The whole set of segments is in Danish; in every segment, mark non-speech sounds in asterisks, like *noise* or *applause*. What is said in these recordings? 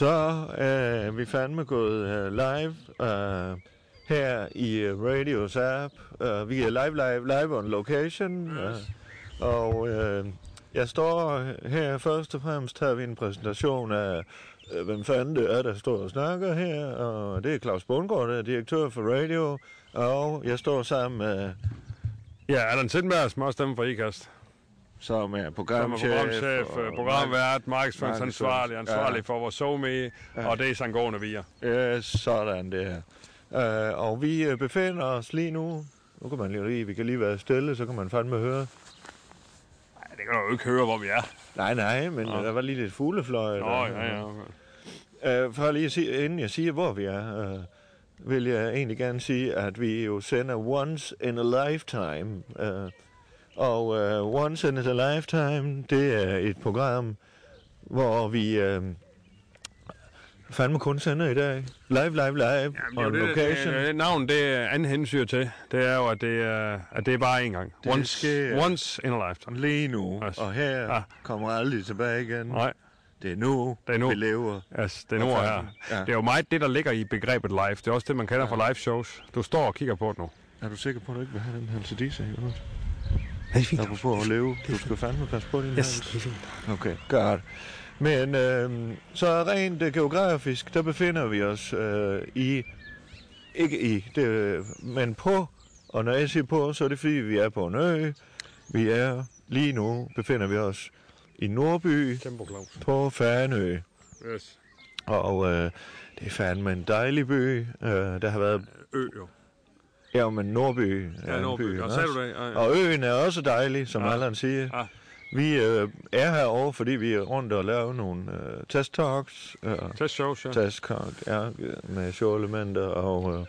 så er vi fandme gået uh, live uh, her i Radios app. Vi er live, live, live on location. Og jeg står her først og fremmest har vi en præsentation af, hvem fanden det er, der står og snakker her. Og det er Claus Bundgaard, der er direktør for Radio. Og jeg står sammen med, Ja, Allan Sindberg, småstemme for IKAST. Som er Som er programchef. programchef, og- programvært, markedsføringsansvarlig, ansvarlig Ja. for vores SoMe, og det er Sangående Via. Ja, sådan det er. Uh, og vi øh, befinder os lige nu, nu kan man lige, vi kan lige være stille, så kan man fandme høre. Nej, det kan du jo ikke høre, hvor vi er. Nej, nej, men Nå. der var lige lidt fuglefløj. Nå, ja, ja. Uh, for lige at sige, inden jeg siger, hvor vi er, uh, vil jeg egentlig gerne sige, at vi jo sender Once in a Lifetime. Uh, og uh, Once in a Lifetime, det er et program, hvor vi uh, fandme kun sender i dag. Live, live, live, Jamen, on det, location. det, det, navn, det er anden hensyn til. Det er jo, at det er, at det er bare én gang. Det Once, sker. once in a lifetime. Lige nu, Altså, og her ja. kommer aldrig tilbage igen. Nej, Det er nu, Det er nu. vi lever. altså, det er nu og her. Ja. Det er jo meget det, der ligger i begrebet live. Det er også det, man kender fra live shows. Du står og kigger på det nu. Er du sikker på, at du ikke vil have den her CDC? Det er fint. Apropos at leve. Du skal fandme passe på din Yes, det er fint. Okay, godt. Men øh, så rent øh, geografisk, der befinder vi os øh, i, ikke i, det, men på, og når jeg siger på, så er det fordi, vi er på en ø. Vi er, lige nu befinder vi os i Nordby på Fanø. Yes. Og øh, det er fandme en dejlig by. Øh, der har været... Ø, jo. Ja, men Nordby er Ja, en Nordby. by. Og også. du det? Ja, ja. Og øen er også dejlig, som Ja. Allan siger. Ja. Vi øh, er herovre, fordi vi er rundt og laver nogle øh, test talks. Øh, Test shows, ja. test talk, ja, med show-elementer. Og øh,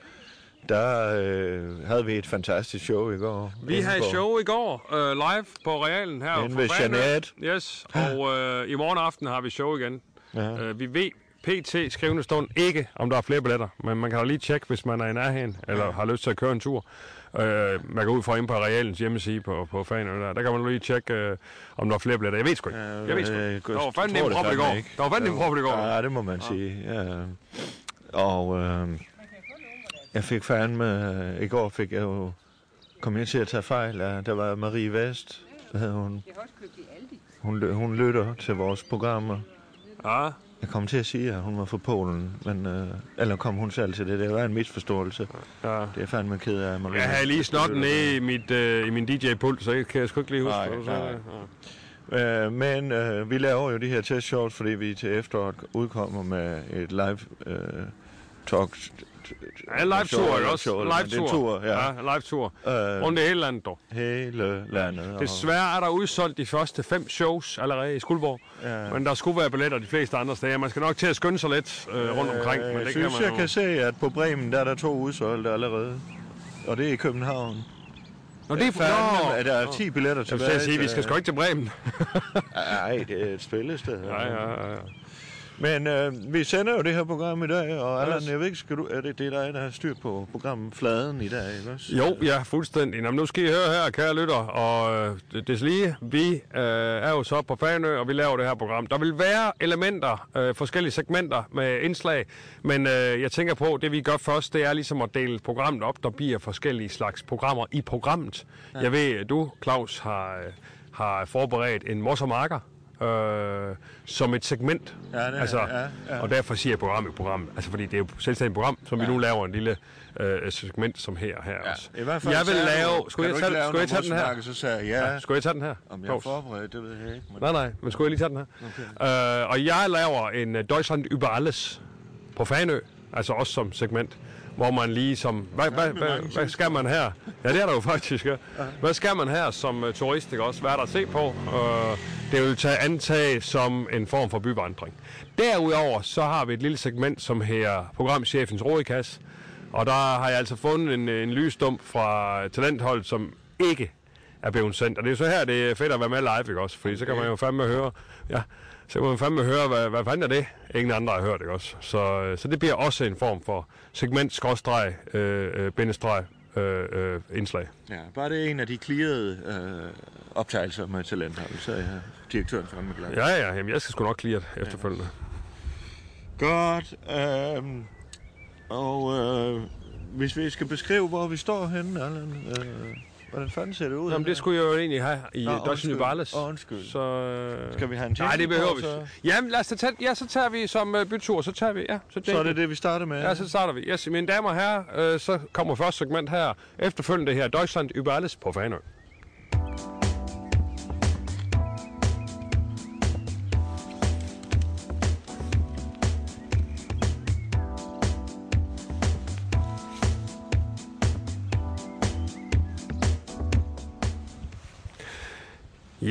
der øh, havde vi et fantastisk show i går. Vi inde havde på- show i går øh, live på Realen her. Inde ved. Jeanette. Yes, og øh, i morgen aften har vi show igen. Ja. Øh, vi ved PT skrivende stund ikke, om der er flere billetter, men man kan jo lige tjekke, hvis man er i nærheden, eller har lyst til at køre en tur. Øh, man går ud fra ind på Realens hjemmeside på, på Fanø der. Der kan man lige tjekke, øh, om der er flere billetter. Jeg ved sgu ikke. Jeg ved sgu ikke. Øh, Der var fandme en det prop i går. ikke. Der var fandme en prop i går. Ja, det må man sige. Ja. Og øh, jeg fik fandme... Øh, I går fik jeg jo... Kom jeg til at tage fejl af... Der var Marie Vest. Der havde hun, Jeg har også købt i Aldi. hun, hun lytter til vores programmer. Ja, Jeg kom til at sige, at hun var fra Polen, men, øh, eller kom hun selv til det. Det var en misforståelse. ja. Det er fandme ked af. Marie. Jeg havde lige snotten nede i, mit, øh, i min DJ-pult, så jeg kan jeg sgu ikke lige huske, Nej, hvad du sagde. nej. Ja. Øh, men øh, vi laver jo de her test shows, fordi vi til efteråret udkommer med et live øh, talk. Ja, live tour, ikke også? Live er en tur, ja. ja live tour. Øh, Rundt i hele landet, dog. hele landet. Desværre er der udsolgt de første fem shows allerede i Skuldborg. Ja. Men der skulle være billetter de fleste andre steder. Man skal nok til at skynde sig lidt øh, rundt omkring, men jeg det synes, kan man jeg jo. kan se, at på Bremen, der er der to udsolgte allerede. Og det er i København. Nå, det er fandme, Nå. at der er 10 billetter Jeg tilbage. vil sige, vi skal sgu ikke til Bremen. *laughs* Nej, det er et spillested. ja, ja, ja. Men øh, vi sender jo det her program i dag, og Allan, jeg ved ikke, skal du, er det, det er dig, der har styr på programmet Fladen i dag, ikke også? Jo, ja, fuldstændig. Nå, men nu skal I høre her, kære lytter, og øh, det, lige, vi øh, er jo så på Fanø, og vi laver det her program. Der vil være elementer, øh, forskellige segmenter med indslag, men øh, jeg tænker på, det vi gør først, det er ligesom at dele programmet op. Der bliver forskellige slags programmer i programmet. Ja. Jeg ved, du, Claus, har, øh, har forberedt en mors og marker. Øh, som et segment. Ja, det altså, ja, ja. Og derfor siger jeg program i programmet. Altså, fordi det er jo et selvstændigt program, som ja. vi nu laver en lille øh, segment som her. her ja. også. I hvert fald jeg vil lave... Skulle jeg tage, lave skulle jeg tage den her? Så sagde jeg, ja. Ja. Skulle jeg tage den her? Om jeg er forberedt, det ved jeg ikke. Men... Nej, nej, men skulle jeg lige tage den her? Okay. Øh, og jeg laver en uh, Deutschland über alles på Fanø, altså også som segment, hvor man lige som... Hvad, hvad, hvad, hvad skal man her? Ja, det er der jo faktisk, ja. Hvad skal man her som uh, turist, ikke også? Hvad er der at se på? Uh, det vil tage antag som en form for byvandring. Derudover så har vi et lille segment, som her programchefens rådikasse, og der har jeg altså fundet en, en lysdump fra talentholdet, som ikke er blevet sendt. Og det er så her, det er fedt at være med live, ikke også? Fordi okay. så kan man jo fandme høre, ja, så kan man fandme høre, hvad, hvad fanden er det? Ingen andre har hørt, ikke også? Så, øh, så det bliver også en form for segment, skråstreg, øh, øh, bindestreg, øh, øh, indslag. Ja, bare det er en af de clearede øh, optagelser med talenthold, så er jeg direktøren fandme glad. Ja, ja, jamen jeg skal sgu nok klire det efterfølgende. Godt. Øhm, og øh, hvis vi skal beskrive, hvor vi står henne, Allan, øh, hvordan fanden ser det ud? Jamen, det skulle jeg jo egentlig have i Nå, Deutsche. Nybales. Åh, undskyld. Så, øh, Skal vi have en Nej, det behøver vi. så? Jamen, lad os tage, ja, så tager vi som uh, bytur, så tager vi, ja. Så, Så er det det, vi starter med? Ja, så starter vi. Yes, mine damer og herrer, øh, så kommer første segment her. Efterfølgende det her, Deutschland über alles på Fanø.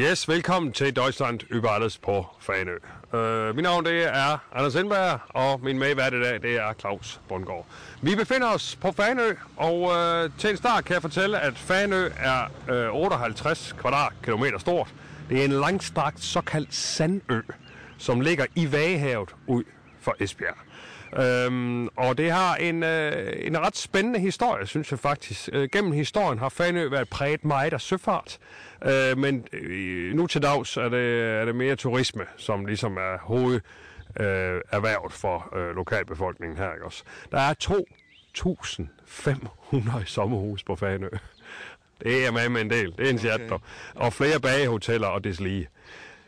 Yes, velkommen til Deutschland über alles på Fanø. Uh, mit navn det er Anders Indberg, og min medvært i dag det er Claus Bundgaard. Vi befinder os på Fanø, og uh, til en start kan jeg fortælle, at Fanø er øh, uh, 58 kvadratkilometer stort. Det er en langstrakt såkaldt sandø, som ligger i Vagehavet ud for Esbjerg. Øhm, og det har en, øh, en ret spændende historie, synes jeg faktisk. Øh, gennem historien har Fanø været præget meget af søfart, øh, men øh, nu til dags er det, er det mere turisme, som ligesom er hoved øh, erhvervet for øh, lokalbefolkningen her. Ikke også? Der er 2.500 sommerhus på Fanø. Det er med med en del. Det er en okay. Og flere bagehoteller og deslige.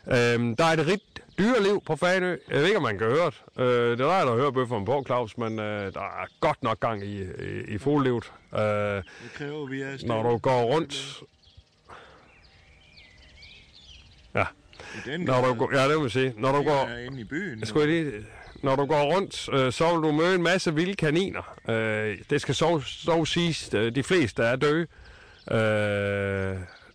Øhm, der er et rigt dyreliv på Fanø. Jeg ved ikke, om man kan høre det. Øh, det er der at høre bøfferne på, Claus, men øh, der er godt nok gang i, i, i fuglelivet. Øh, Det kræver, vi er når du går rundt... Ja, når du går, ja, det vil sige. Når du går, inde i byen. jeg skulle lige, når du går rundt, øh, så vil du møde en masse vilde kaniner. Øh, det skal så, så siges, øh, de fleste er døde. Øh,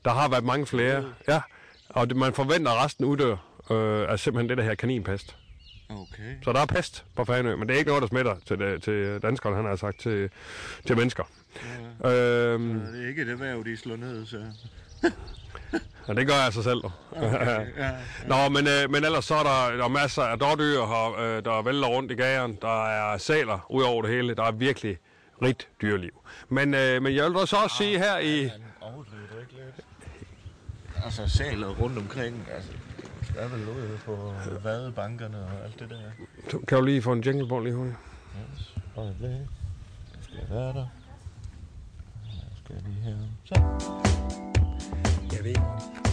der har været mange flere. Ja, og man forventer, at resten uddør øh, er simpelthen det, der her kaninpest. Okay. Så der er pest på Fanø, men det er ikke noget, der smitter til, det, til danskerne, han har sagt, til, til mennesker. Ja. Øhm, Det er ikke et erhverv, de slår ned, så... *laughs* og det gør jeg så selv. Okay. *laughs* ja. Nå, men, øh, men ellers så er der, der er masser af dårdyr, her, øh, der vælter rundt i gageren. Der er sæler ud over det hele. Der er virkelig rigt dyreliv. Men, øh, men jeg vil da så også sige her i... Han overdriver det ikke lidt. Altså, saler rundt omkring, altså... Er vel ude på vadebankerne og alt det der. Kan du lige få en jingle på lige hurtigt? Yes. Nu skal jeg være der. Nu skal jeg lige her. Så. Jeg ved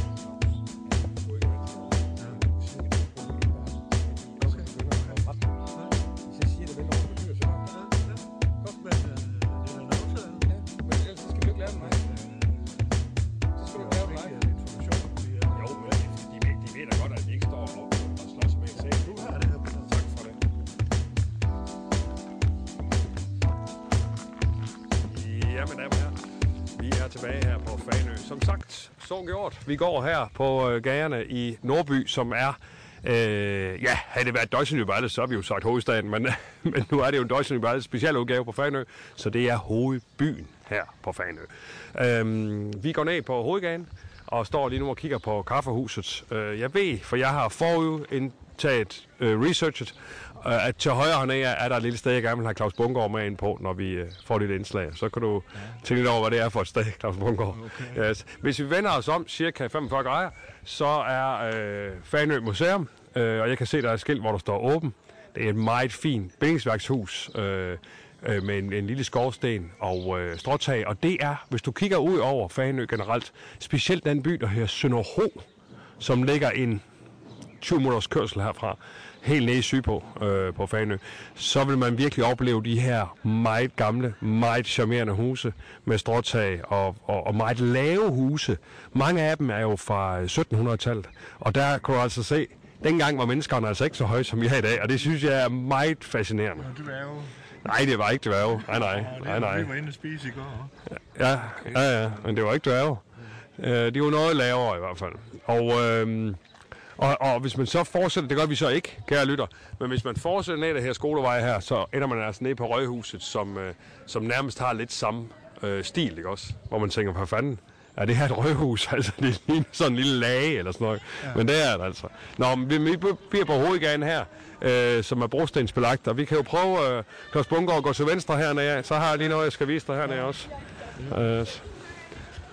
Jamen, damer her. vi er tilbage her på Fanø. Som sagt, så gjort. Vi går her på øh, gagerne i Nordby, som er... Øh, ja, havde det været Deutschland Nybales, så har vi jo sagt hovedstaden, men, *laughs* men nu er det jo en Deutschland specialudgave på Fanø, så det er hovedbyen her på Fanø. Øh, vi går ned på hovedgaden og står lige nu og kigger på kaffehuset. Øh, jeg ved, for jeg har forudindtaget øh, researchet, øh, at til højre hernede er der et lille sted, jeg gerne vil have Claus Bungård med ind på, når vi øh, får dit indslag. Så kan du ja. tænke lidt over, hvad det er for et sted, Claus Bungård. Okay. Yes. Hvis vi vender os om cirka 45 grader, så er øh, Fanø Museum, øh, og jeg kan se, der er et skilt, hvor der står åben. Det er et meget fint bindingsværkshus øh, øh, med en, en lille skorsten og øh, stråtag. Og det er, hvis du kigger ud over Fanø generelt, specielt den by, der hedder Sønderho, som ligger en 20 minutters kørsel herfra, helt nede Sydpå øh, på Fanø, så vil man virkelig opleve de her meget gamle, meget charmerende huse med stråtag og, og, og meget lave huse. Mange af dem er jo fra 1700-tallet, og der kan du altså se, dengang var menneskerne altså ikke så høje som jeg er i dag, og det synes jeg er meget fascinerende. Du er jo... Nej, det var ikke dværge. Nej, nej, nej, nej. Vi var inde og spise i går. Ja, ja, ja, men det var ikke dværge. Øh, de var noget lavere i hvert fald. Og, øh, og, og hvis man så fortsætter, det gør vi så ikke, kære lytter, men hvis man fortsætter ned ad her skolevej her, så ender man altså ned på Røghuset, som, øh, som nærmest har lidt samme øh, stil, ikke også? Hvor man tænker, hvad fanden, er det her et røghus? *laughs* Altså, det ligner sådan en lille lage eller sådan noget. Ja. Men det er det altså. Nå, men vi, vi bliver på hovedgaden her, øh, som er brostensbelagt, og vi kan jo prøve, øh, Klaus Bungård, at gå til venstre hernede. Så har jeg lige noget, jeg skal vise dig hernede også. Øh,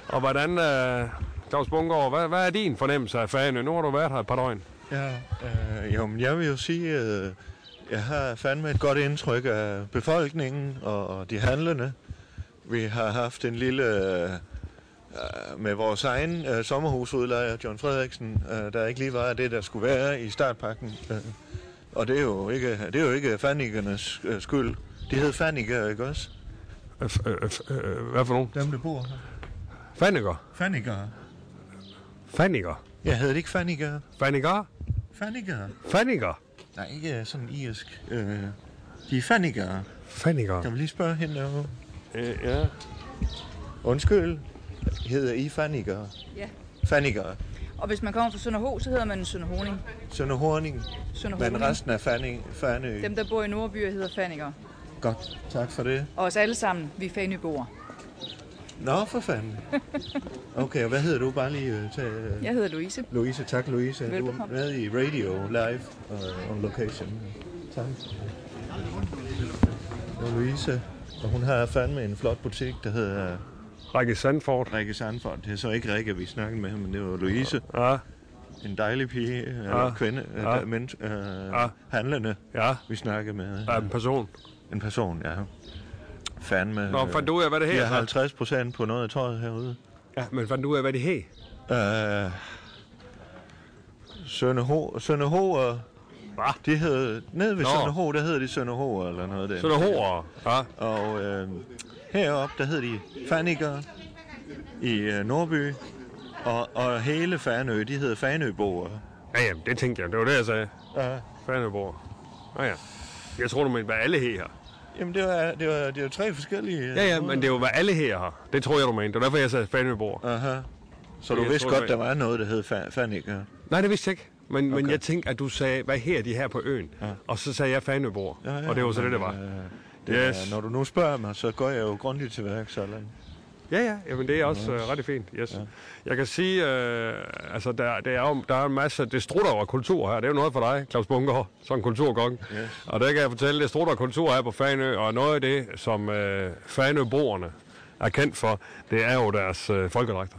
og hvordan, øh, Claus Bungård, hvad, hvad er din fornemmelse af Fanø? Nu har du været her et par døgn. Ja, øh, jo, men jeg vil jo sige, øh, jeg har fandme et godt indtryk af befolkningen og, og de handlende. Vi har haft en lille... Øh, med vores egen øh, sommerhusudlejer, John Frederiksen, øh, der ikke lige var det, der skulle være i startpakken. Øh, og det er jo ikke, det er jo ikke fanikernes øh, skyld. De hed faniker, ikke også? F- øh, f- øh, Hvad for nogen? Dem, der bor her. Faniger. Faniker. Faniger. Jeg hedder det ikke faniker. Faniger. Faniker. Faniger. Nej, ikke sådan irsk. Øh, de er faniker. Faniger. Kan vi lige spørge hende derovre? Øh, ja. Undskyld. Hedder I faniker? Ja. Faniker. Og hvis man kommer fra Sønderho, så hedder man Sønder Honing. Sønder Horning. Sønder Men resten er Fanø. Fanø. Dem, der bor i Nordby, hedder Fanninger. Godt. Tak for det. Og os alle sammen, vi er Fanøboer. Nå, for fanden. Okay, og hvad hedder du? Bare lige øh, tage... øh, Jeg hedder Louise. Louise, tak Louise. Du er Velbekomme. med i radio live uh, on location. Tak. Det er Louise, og hun har fandme en flot butik, der hedder Rikke Sandford. Rikke Sandford. Det er så ikke Rikke, vi snakkede med, men det var Louise. Ja. En dejlig pige, eller Ja. kvinde, Ja. ja. men, uh, Ja. handlende, Ja. vi snakkede med. Ja, en person. En person, ja. Fandme. Nå, fandt du ud af, hvad det her? har 50 procent på noget af tøjet herude. Ja, men fandt du ud af, hvad det her? Uh, Sønderho, Sønderho, Hvad? de hed, nede ved Nå. Sønderho, der hedder de Sønderho eller noget der. Horer. Ja. Og øh, heroppe, der hedder de Faniker i øh, Nordby. Og, og hele Fanø, de hedder Fanøboer. Ja, ja, det tænkte jeg. Det var det, jeg sagde. Ja. Fanøborg. Ja, ja. Jeg tror, du mente, hvad alle her. Jamen, det var, det var, det var tre forskellige... øh, Ja, ja, men det hvad alle her har. Det tror jeg, du mente. Det var derfor, jeg sagde Fanøborg. Aha. Så du Jeg vidste tror, godt, det der var- var noget, der hed fa- Faniker. Nej, det vidste jeg ikke. Men, okay. men jeg tænkte, at du sagde, hvad her de her på øen. Ja. Og så sagde jeg Fanøborg. Ja, ja, og det var så det, men, det var. øh, Det Yes. yes. er, når du nu spørger mig, så går jeg jo grundigt til værk, sådan. Ja, ja, jamen det er også uh, rigtig fint. Yes. Ja. Jeg kan sige, uh, altså der, der, er jo, der er en masse, det strutter over kultur her. Det er jo noget for dig, Claus Bunker, som kulturkong. Yes. Og der kan jeg fortælle, det strutter kultur her på Fanø, og noget af det, som uh, Fanøboerne er kendt for, det er jo deres uh, folkedragter.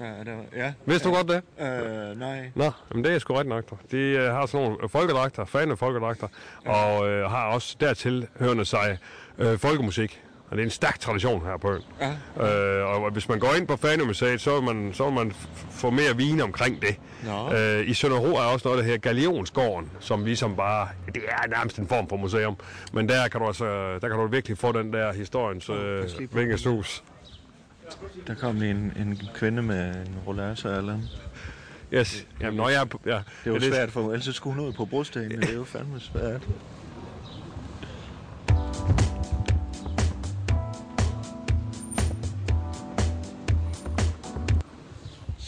Ja, der, ja. Vidste du godt det? Øh, nej. Nå, men det er sgu ret nok. De uh, har sådan nogle folkedragter, Fanø folkedragter, og uh, har også dertil hørende sig uh, folkemusik. Og det er en stærk tradition her på øen. Ja. Øh, og hvis man går ind på Fanømuseet, så vil man, så vil man få mere viden omkring det. Nå. Øh, I Sønderho er også noget, der hedder Galionsgården, som ligesom bare, det er nærmest en form for museum. Men der kan du, altså, der kan du virkelig få den der historiens øh, lige på. vingesus. Der kom lige en, en kvinde med en rollator eller Yes. Jamen, når jeg ja, Det er jo det- svært, for ellers skulle hun ud på brosten, men det er jo fandme svært.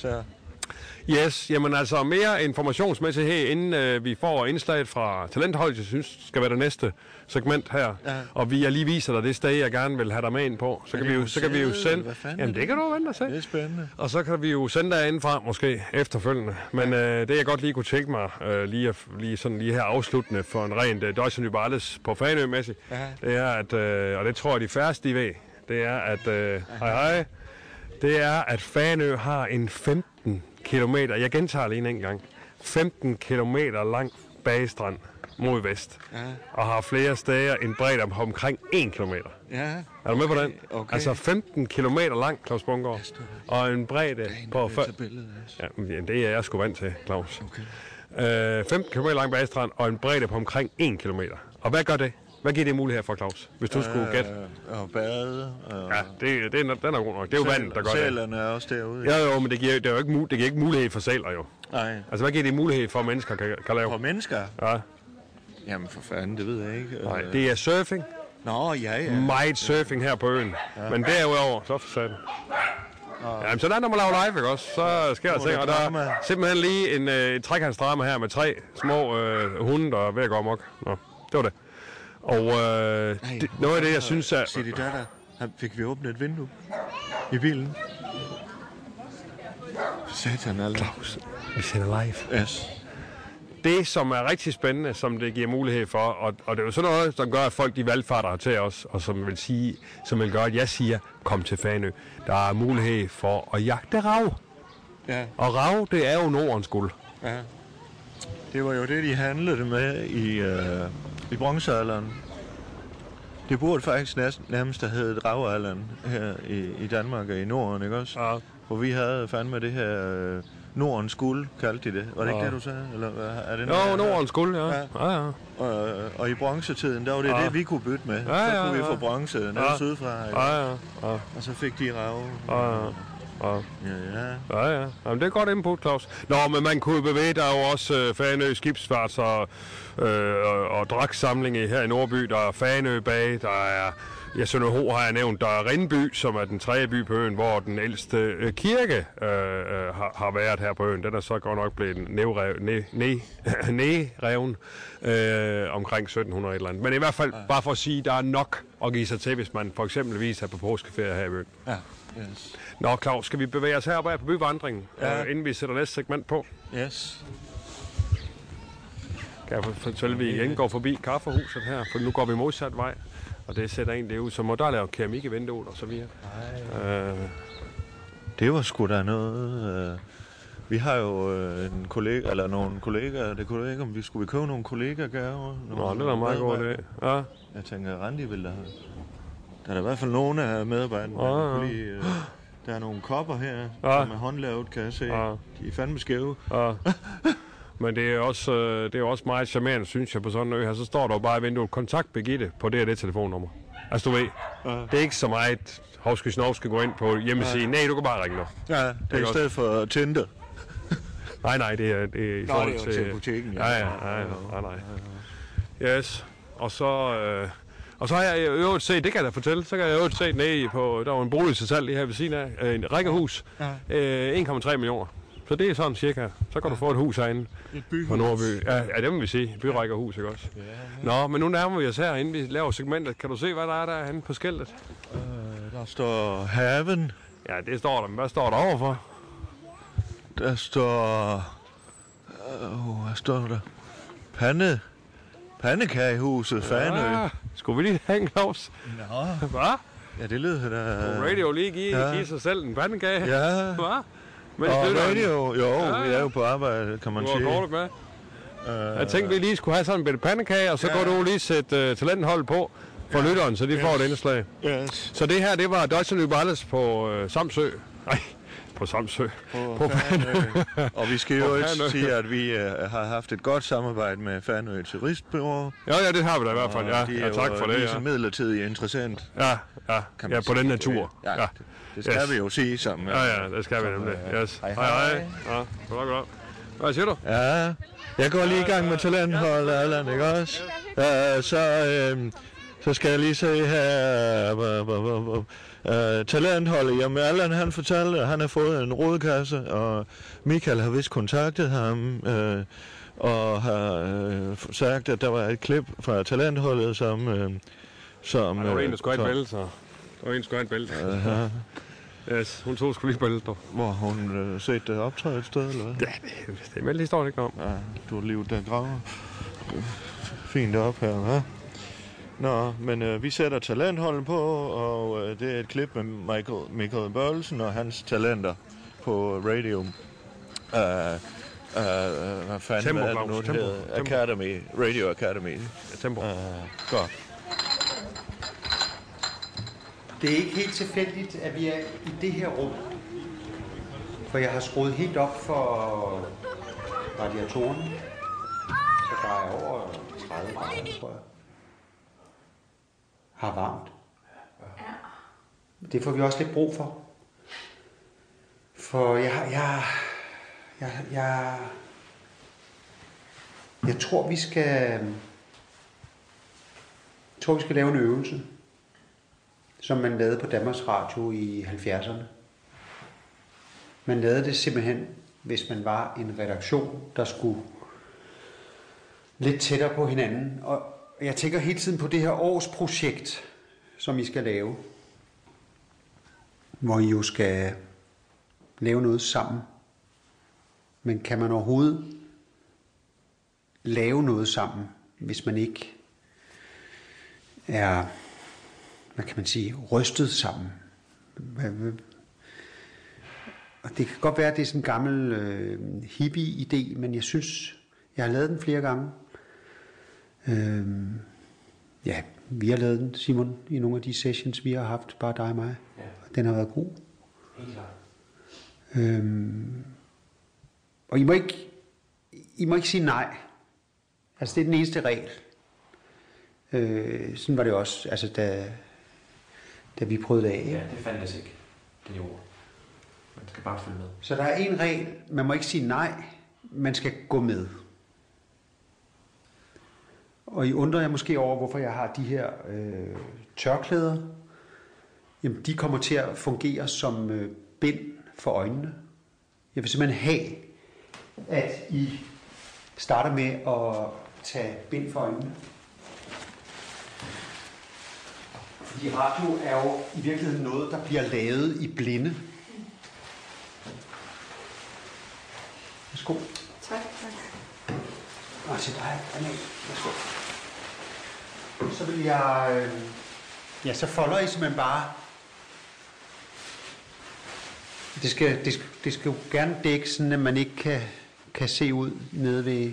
Så Yes, jamen altså mere informationsmæssigt her, inden øh, vi får indslaget fra Talentholdet, jeg synes skal være det næste segment her. Ja. Og vi, jeg lige viser dig det sted, jeg gerne vil have dig med ind på. Så, kan vi, jo, så kan vi jo sende... Jamen det kan du vente og se. det er spændende. Og så kan vi jo sende dig indfra måske efterfølgende. Men øh, det jeg godt lige kunne tænke mig øh, lige, lige, sådan, lige her afsluttende for en rent øh, Deutsche Nybales på Fanø-mæssigt, Ja. det er at, øh, og det tror jeg de færreste de ved, det er at, øh, hej hej, det er at Fanø har en 15 kilometer, jeg gentager lige en gang, 15 kilometer lang bagestrand mod vest. Ja. Og har flere steder en bredde på omkring 1 kilometer. Ja. Er du med på den? Okay. Altså 15 km lang, Claus Bungård. Og en bredde på... På F- billedet, altså. ja, det er jeg sgu vant til, Claus. Okay. Øh, 15 km lang bagestrand og en bredde på omkring 1 km. Og hvad gør det? Hvad giver det mulighed for, Claus? Hvis du skulle gætte. Øh, og bade. Og Ja, det, det er, den er god nok. Det er jo vandet, der gør det. Sælerne er også derude. Ja, jo, men det giver, det er jo ikke, det giver ikke mulighed for sæler, jo. Nej. Altså, hvad giver det mulighed for, at mennesker kan, kan lave? For mennesker? Ja, Jamen for fanden, det ved jeg ikke. nej, Øh, det er surfing. Nå, ja, ja. Meget surfing her på øen. Men derudover, så for satan. Jamen, så der, når man laver live, ikke også? Så sker der ting, og der er simpelthen lige en, øh, trekantsdrama her med tre små øh, hunde, der er ved at gå amok. Nå, det var det. Og øh, det, noget af det, jeg synes er... Sig datter, her fik vi åbnet et vindue i bilen. Satan, altså. Vi sender live. Yes. Det, som er rigtig spændende, som det giver mulighed for, og, og det er jo sådan noget, som gør, at folk de valgfarter til os, og som vil, sige, som vil gøre, at jeg siger, kom til Fanø. Der er mulighed for at jagte rav. Ja, Og rav, det er jo Nordens guld. ja. Det var jo det, de handlede med i, øh, i bronzealderen. Det burde faktisk næsten, nærmest have heddet ravalderen her i, i Danmark og i Norden, ikke også? Ja. Hvor vi havde fandme det her øh, Nordens guld, kaldte de det. Var det ikke Ja. det, du sagde? Eller er det Jo, Nordens guld, ja. Ja. Ja, ja. Og, og i bronzetiden, der var det Ja. det, vi kunne bytte med. Ja, så ja, kunne vi ja. få bronze nede Ja. sydfra. ikke? Ja, ja. Ja, Og så fik de rave. ja. Ja. Ja, ja. Ja, ja. Jamen, det er godt input, Claus. Nå, men man kunne bevæge, der er jo også øh, Fanø Skibsfarts og, øh, og, og dragsamling i- her i Nordby. Der er Fanø bag, der er Ja, Sønderho har jeg nævnt. Der er Rindby, som er den tredje by på øen, hvor den ældste øh, kirke øh, øh, har, har været her på øen. Den er så godt nok blevet nedrev, ne, ne, *laughs* nedreven øh, omkring 1700 et eller andet. Men i hvert fald bare for at sige, der er nok at give sig til, hvis man for eksempelvis er på påskeferie her i øen. ja. Yes. Nå, Claus, skal vi bevæge os heroppe på byvandringen, Ja. øh, inden vi sætter næste segment på? Yes. Kan jeg fortælle, at vi igen går forbi kaffehuset her, for nu går vi modsat vej. Og det sætter egentlig ud, som må der lave keramik i vinduet og så videre. Øh, Det var sgu da noget... Øh, vi har jo øh, en kollega, eller nogle kollegaer, det kunne ikke, om vi skulle vi købe nogle kollegaer nå, det en meget god idé. Ja, Jeg tænker, Randi vil da have. Der er da i hvert fald nogle af medarbejderne, der Ja, ja. kunne lide, øh, Der er nogle kopper her, Ja. som er håndlavet, kan jeg se. Ja. De er fandme skæve. ja. Men det er, også, øh, det er også meget charmerende, synes jeg, på sådan en ø her. Så står der jo bare i vinduet, kontakt Birgitte på det og det telefonnummer. Altså du ved, Ja. det er ikke så meget, Hovske Snov skal gå ind på hjemmesiden. Nej, du kan bare ringe nu. Ja, det er i også- stedet for Tinder. *laughs* Nej, nej, det er, det er i Nå, forhold det er jo til... til butikken, ja. Ja, ja, ja, ja, nej, nej. Yes, og så... Øh, og så har jeg i øvrigt set, det kan jeg da fortælle, så kan jeg i øvrigt set nede på, der var en bolig til salg lige her ved siden af, øh, en rækkehus, Ja. øh, 1,3 millioner. Så det er sådan cirka, så kan du få et hus herinde Et byhus. på Nordby. Ja, ja det må vi sige, byrækkehus, ikke også? Nå, men nu nærmer vi os her, inden vi laver segmentet. Kan du se, hvad der er derhenne på skiltet? Øh, Der står haven. Ja, det står der, men hvad står der overfor? Der står... Øh, hvad står der? Pande. Pandekagehuset, Fanø. Ja, skulle vi lige have en Claus? Nå. Hvad? Ja, det lyder da... Radio lige give, Ja. give sig selv en pandekage? Ja. Hvad? Men Og radio, jo, Ja, vi er jo på arbejde, kan man Du sige. kortet med. Øh, Jeg tænkte, vi lige skulle have sådan en bitte pandekage, og så Ja. går du lige sætte uh, talenthold på for ja. lytteren, så de får et indslag. Yes. Så det her, det var Deutsche Überalles på uh, Samsø. Nej, på Samsø. På Fanø. Og vi skal jo På ikke sige, at vi uh, har haft et godt samarbejde med Fanø Turistbureau. Ja, ja, det har vi da i hvert fald. Ja, Og de er ja tak jo for lige det. så Ja, midlertidigt interessant. ja, ja, kan ja på sige. den natur. Ja, Ja, det, det skal Yes. vi jo sige sammen. ja, ja det skal vi nemlig. Yes. Hej, Hej, hej. Ja, goddag, goddag. Hvad siger du? Ja, jeg går lige i gang med talenthold, Allan, ikke også? Uh, så, øh, så skal jeg lige se her... Uh, talentholdet, jamen Allan han fortalte, at han har fået en rodkasse, og Michael har vist kontaktet ham, uh, og har øh, sagt, at der var et klip fra talentholdet, som... Øh, som Der var en, der skulle have et bælte, så. Der var en, der skulle have et bælte. *laughs* Yes, hun tog sgu lige dog. hvor hun øh, set det optræde et sted, eller hvad? Ja, det, det er vel historien ikke om. Ja, du har livet der graver fint op her, hva'? Nå, men øh, vi sætter talentholden på, og øh, det er et klip med Michael, Michael Børgelsen og hans talenter på radio. Uh, uh, hvad fanden Tempo, er det nu, tempo, hedder? tempo. Academy, Radio Academy. Ja, tempo. Uh, godt. Det er ikke helt tilfældigt, at vi er i det her rum. For jeg har skruet helt op for radiatoren. Så der er over 30 grader, tror jeg. Har varmt. Det får vi også lidt brug for. For jeg, jeg, jeg, jeg, jeg tror, vi skal, jeg tror, vi skal lave en øvelse som man lavede på Danmarks Radio i 70'erne. Man lavede det simpelthen, hvis man var en redaktion, der skulle lidt tættere på hinanden. Og jeg tænker hele tiden på det her års projekt, som I skal lave. Hvor I jo skal lave noget sammen. Men kan man overhovedet lave noget sammen, hvis man ikke er hvad kan man sige, rystet sammen. Og det kan godt være, at det er sådan en gammel øh, hippie-idé, men jeg synes, jeg har lavet den flere gange. Øhm, ja, vi har lavet den, Simon, i nogle af de sessions, vi har haft, bare dig og mig. Ja. Den har været god. Helt klart. Øhm, og I må, ikke, I må ikke sige nej. Altså, det er den eneste regel. Øh, sådan var det også, altså, da, da vi prøvede det af. Ja, det fandtes ikke. Det ord. Man skal bare følge med. Så der er en regel, man må ikke sige nej, man skal gå med. Og I undrer jer måske over, hvorfor jeg har de her øh, tørklæder. Jamen, de kommer til at fungere som øh, bind for øjnene. Jeg vil simpelthen have, at I starter med at tage bind for øjnene. Fordi radio er jo i virkeligheden noget, der bliver lavet i blinde. Værsgo. Tak, tak. Nå, til dig. Anna. Værsgo. Så vil jeg... Øh, ja, så folder I simpelthen bare... Det skal, det, skal, det skal jo gerne dække sådan, at man ikke kan, kan se ud nede ved,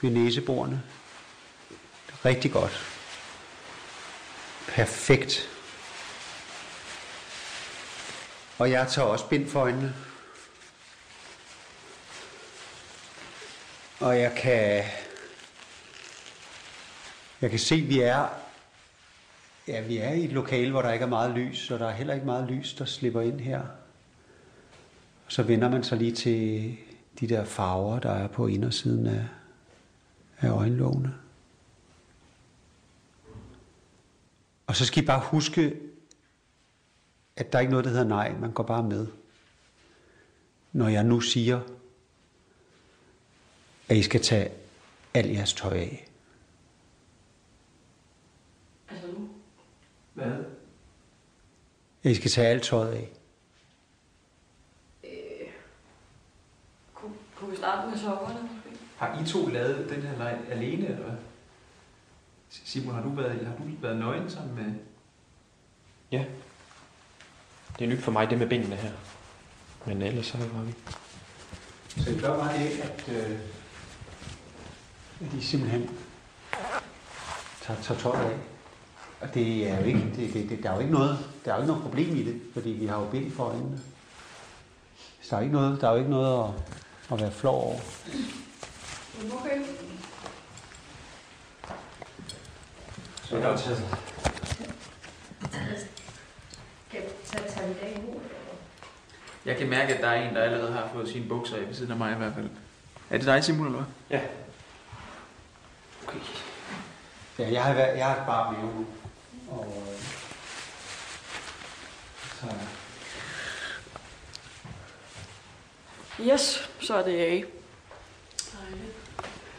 ved næseborene. Rigtig godt. Perfekt. Og jeg tager også bind for øjnene. Og jeg kan... Jeg kan se, at vi er... Ja, vi er i et lokale, hvor der ikke er meget lys, og der er heller ikke meget lys, der slipper ind her. Så vender man sig lige til de der farver, der er på indersiden af, af øjenlågene. Og så skal I bare huske, at der er ikke noget, der hedder nej. Man går bare med. Når jeg nu siger, at I skal tage al jeres tøj af. Altså nu? Hvad? At I skal tage alt tøjet af. Øh, kunne, kunne vi starte med sokkerne? Har I to lavet den her leg alene, eller hvad? Simon, har du været, har du været nøgen sammen med... Ja. Det er nyt for mig, det med benene her. Men ellers så var vi... Så I gør bare det, at, øh, at I simpelthen tager, tager tøjet af. Og det er jo ikke, det, det, det, der er jo ikke noget, der er jo ikke noget problem i det, fordi vi har jo bind for øjnene. Så der er, ikke noget, der er jo ikke noget at, at være flov over. Okay. Så jeg dag nu? Jeg kan mærke, at der er en, der allerede har fået sine bukser af ved siden af mig i hvert fald. Er det dig, Simon, eller hvad? Ja. Okay. Ja, jeg har, været, jeg har bare med nu. Og, øh, så, Yes, så er det af. Dejligt.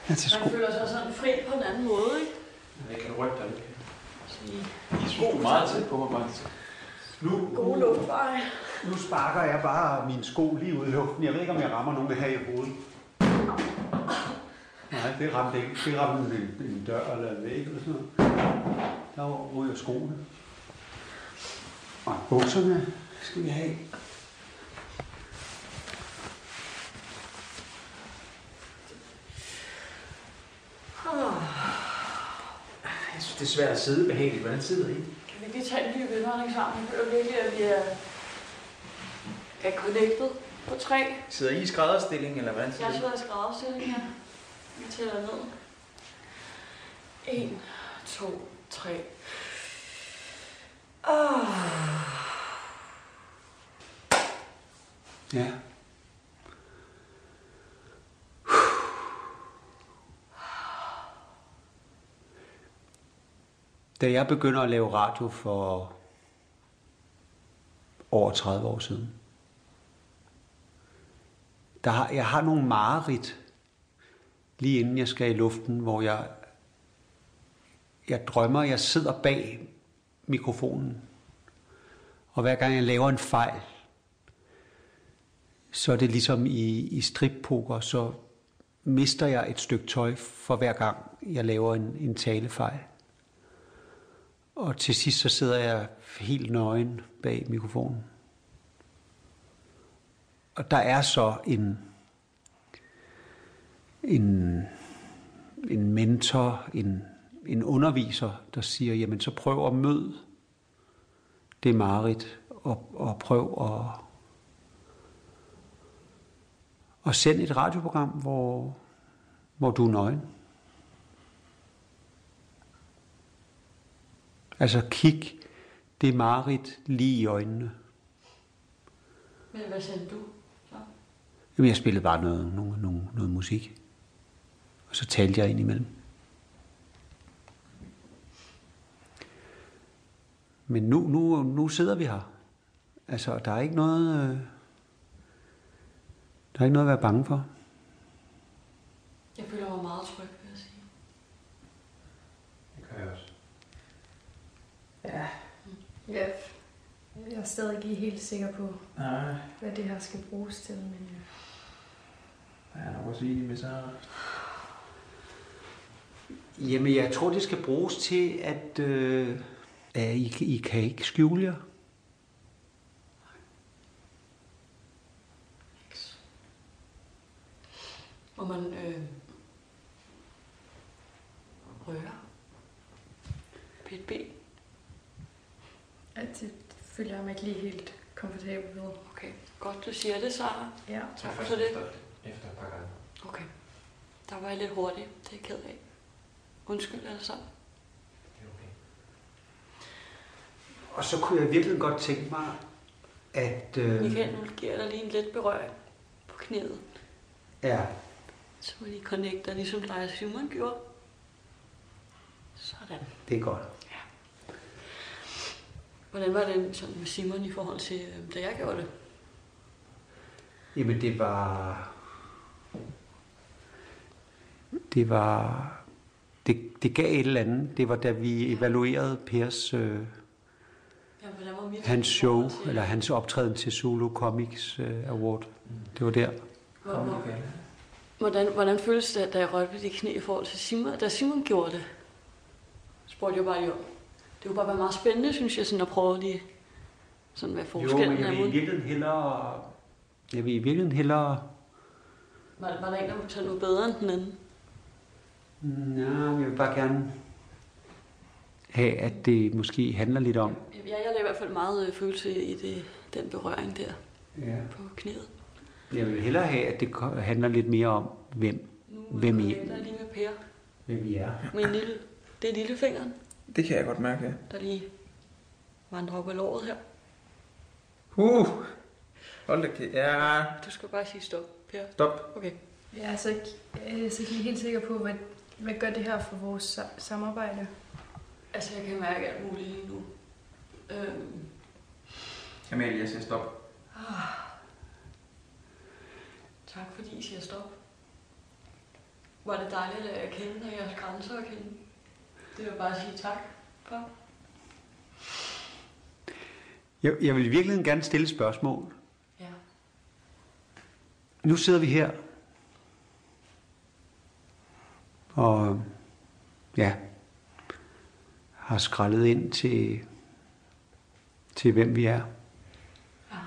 ja, til sko. Man føler sig sådan fri på en anden måde, ikke? Jeg kan rykke dig lidt. Jeg du er meget tæt på mig, faktisk. Nu, gode luftveje. nu sparker jeg bare min sko lige ud i luften. Jeg ved ikke, om jeg rammer nogen her i hovedet. Nej, det ramte ikke. Det ramte en, en dør eller en væg eller sådan noget. Der ryger skoene. Og bukserne skal vi have. Jeg synes, det er svært at sidde behageligt. Hvordan sidder I? Kan vi lige tage en dyb indånding sammen? Jeg føler virkelig, at vi er, er connected på tre. Sidder I i skrædderstilling, eller hvordan sidder Jeg I? sidder i skrædderstilling her. Vi tæller ned. 1, 2, 3. Ah. Ja. Da jeg begynder at lave radio for over 30 år siden, der har, jeg har nogle mareridt, lige inden jeg skal i luften, hvor jeg, jeg drømmer, jeg sidder bag mikrofonen. Og hver gang jeg laver en fejl, så er det ligesom i, i strippoker, så mister jeg et stykke tøj for hver gang, jeg laver en, en talefejl. Og til sidst så sidder jeg helt nøgen bag mikrofonen. Og der er så en, en, en mentor, en, en underviser, der siger, jamen så prøv at møde det Marit, og, og prøv at, at sende et radioprogram, hvor, hvor du er nøgen. Altså kig det Marit lige i øjnene. Men hvad sendte du? Så? Jamen, jeg spillede bare noget, noget, noget, noget musik. Og så talte jeg ind imellem. Men nu, nu, nu sidder vi her. Altså, der er ikke noget... øh, Der er ikke noget at være bange for. Jeg føler mig meget tryg, vil jeg sige. Det gør jeg også. Ja. ja. Jeg er stadig ikke helt sikker på, Nej, hvad det her skal bruges til, men øh, jeg er nok også enig med Sara. Jamen, jeg tror, det skal bruges til, at, øh, at I, I kan ikke skjule jer. Må man øh, røre på et ben? det føler jeg mig ikke lige helt komfortabel ved. Okay, godt du siger det, Sara. Ja. Tak for det. Efter et par gange. Okay. Der var jeg lidt hurtig. Det er jeg ked af. Undskyld alle sammen. Det er okay. Og så kunne jeg virkelig godt tænke mig, at... Øh, Michael, nu giver dig lige en let berøring på knæet. ja, Så må de connecte dig, ligesom dig og Simon gjorde. Sådan. det er godt. Hvordan var det sådan med Simon i forhold til, øh, da jeg gjorde det? Jamen, det var... Det var... Det, det gav et eller andet. Det var, da vi evaluerede Pers, øh, Ja, hvordan var mit hans show, eller hans optræden til Zulu Comics øh, Award. Det var der. Hvor- hvor- Hvordan, hvordan føles det, da jeg rørte ved de knæ i forhold til Simon? Da Simon gjorde det, spurgte jeg bare lige om. Det kunne bare være meget spændende, synes jeg, sådan at prøve lige sådan, hvad Jo, forskellen men jeg er. vil i virkeligheden hellere... Jeg vil i virkeligheden hellere... Var, var der en, der kunne tage noget bedre end den anden? Nej, jeg vil bare gerne have, at det måske handler lidt om... Ja, jeg lagde i hvert fald meget øh, følelse i det, den berøring der Ja. på knæet. Jeg vil hellere have, at det handler lidt mere om, hvem, Nu Hvem I- er lige med Per hvem I er. en lille, det er lillefingeren, Det kan jeg godt mærke, ja. der lige vandrer op ad låret her. Uh! Hold da kæft. Ja, Du skal bare sige stop, Per. stop. Okay. Jeg er altså ikke, jeg er altså ikke helt sikker på, hvad, hvad gør det her for vores sa- samarbejde? Altså, jeg kan mærke alt muligt lige nu. Øhm, Amalie, jeg siger stop. tak fordi I siger stop. Var det dejligt at kende, og jeres grænser at kende. Det vil jeg bare sige tak for. Jeg, jeg vil i virkeligheden gerne stille et spørgsmål. Ja. Nu sidder vi her. Og ja, har skrællet ind til, til hvem vi er. Ja.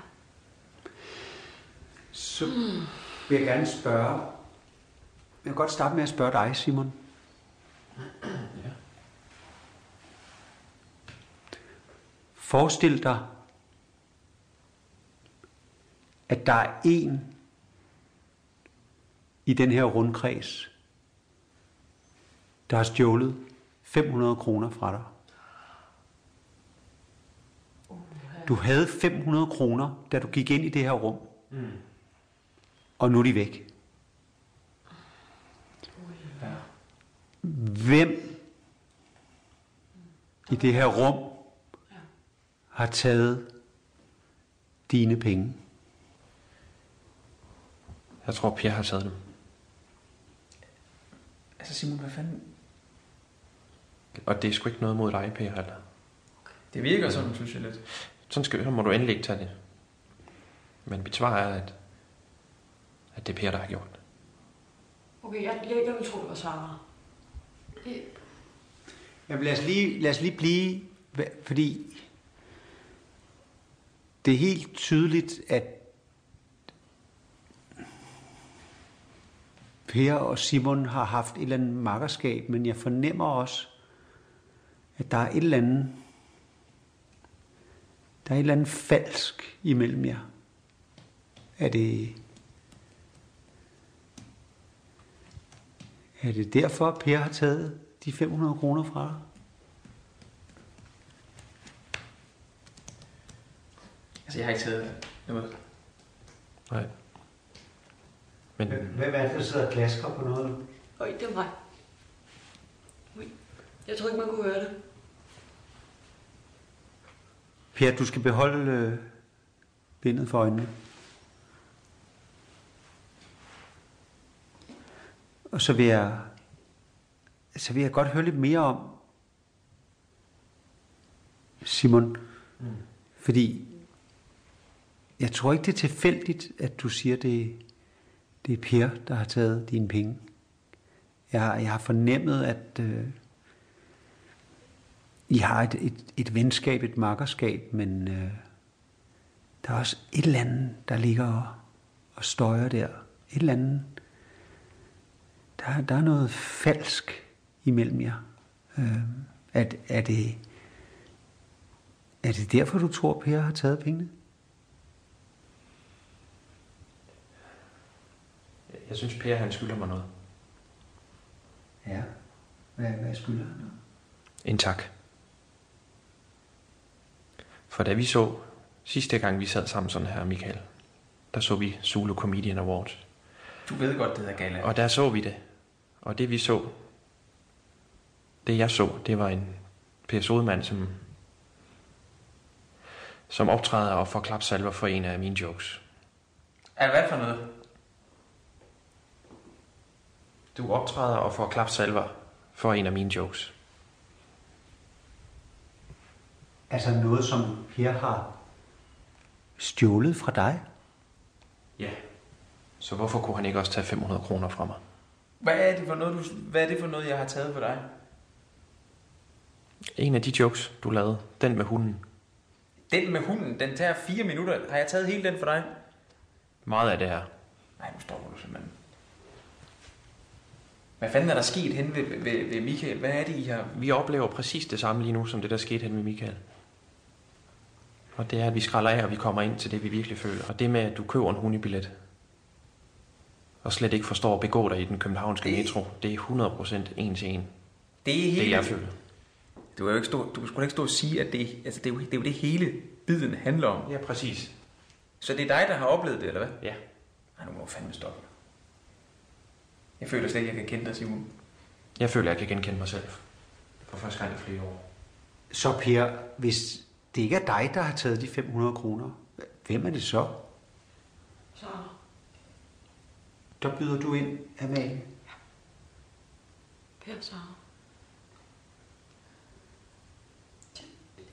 Så vil jeg gerne spørge, jeg vil godt starte med at spørge dig, Simon. Ja. Forestil dig, at der er en i den her rundkreds, der har stjålet 500 kroner fra dig. Du havde 500 kroner, da du gik ind i det her rum, Mm. og nu er de væk. Ja. Hvem i det her rum har taget dine penge? Jeg tror, Per har taget dem. Altså Simon, hvad fanden? Og det er sgu ikke noget mod dig, Per, eller? Det virker sådan, synes jeg lidt. Sådan skal, så må du endelig ikke tage det. Men mit svar er, at, at det er Per, der har gjort det. Okay, jeg, jeg, jeg vil tro, det var Sara. Jamen, lad, os lige, lad os lige blive, fordi det er helt tydeligt, at, Per og Simon har haft et eller andet makkerskab, men jeg fornemmer også, at der er et eller andet, der er et eller andet falsk imellem jer. Er det, er det derfor, Per har taget de 500 kroner fra dig? Altså, jeg har ikke taget noget. Nej. Men Hvem er det, der sidder og klasker på noget? Øj, det var mig. Jeg tror ikke, man kunne høre det. Per, du skal beholde øh, bindet for øjnene. Og så vil jeg, så vil jeg godt høre lidt mere om Simon. Mm. Fordi jeg tror ikke, det er tilfældigt, at du siger, det, det er Per, der har taget dine penge. Jeg, jeg har fornemmet, at øh, I har et, et, et venskab, et makkerskab, men øh, der er også et eller andet, der ligger og, og støjer der. Et eller andet. Der, der er noget falsk imellem jer. Øh, er, er, det, er det derfor, du tror, Per har taget pengene? jeg synes, Per han skylder mig noget. Ja. Hvad, hvad skylder han? En tak. For da vi så, sidste gang vi sad sammen sådan her, Michael, der så vi Zulu Comedian Awards. Du ved godt, det der gala. Og der så vi det. Og det vi så, det jeg så, det var en Per Sodemand, som, som optræder og får klapsalver for en af mine jokes. Er hvad for noget? Du optræder og får klapsalver for en af mine jokes. Altså noget, som Per har stjålet fra dig? Ja. Så hvorfor kunne han ikke også tage 500 kroner fra mig? Hvad er det for noget, du, hvad er det for noget, jeg har taget for dig? En af de jokes, du lavede, den med hunden. Den med hunden, den tager fire minutter. Har jeg taget hele den for dig? Meget af det her. Nej, nu stopper du simpelthen. Hvad fanden er der sket hen ved, ved, ved Michael? Hvad er det, I har... Vi oplever præcis det samme lige nu, som det der skete hen med Michael. Og det er, at vi skralder af, og vi kommer ind til det, vi virkelig føler. Og det med, at du køber en hundebillet, og slet ikke forstår at begå dig i den københavnske Det- metro, det er 100% en til en. Det er hele... Det jeg føler. Du kan jo ikke stå, du da ikke stå og sige, at det, altså det, er jo, det er jo det hele biden handler om. Ja, præcis. Så det er dig, der har oplevet det, eller hvad? Ja. Nej, nu må du fandme stoppe. Jeg føler slet ikke, jeg kan kende dig, Simon. Jeg føler, jeg kan genkende mig selv. For første gang i flere år. Så Per, hvis det ikke er dig, der har taget de 500 kroner, hvem er det så? Så Der byder du ind, Amalie. Per Sara.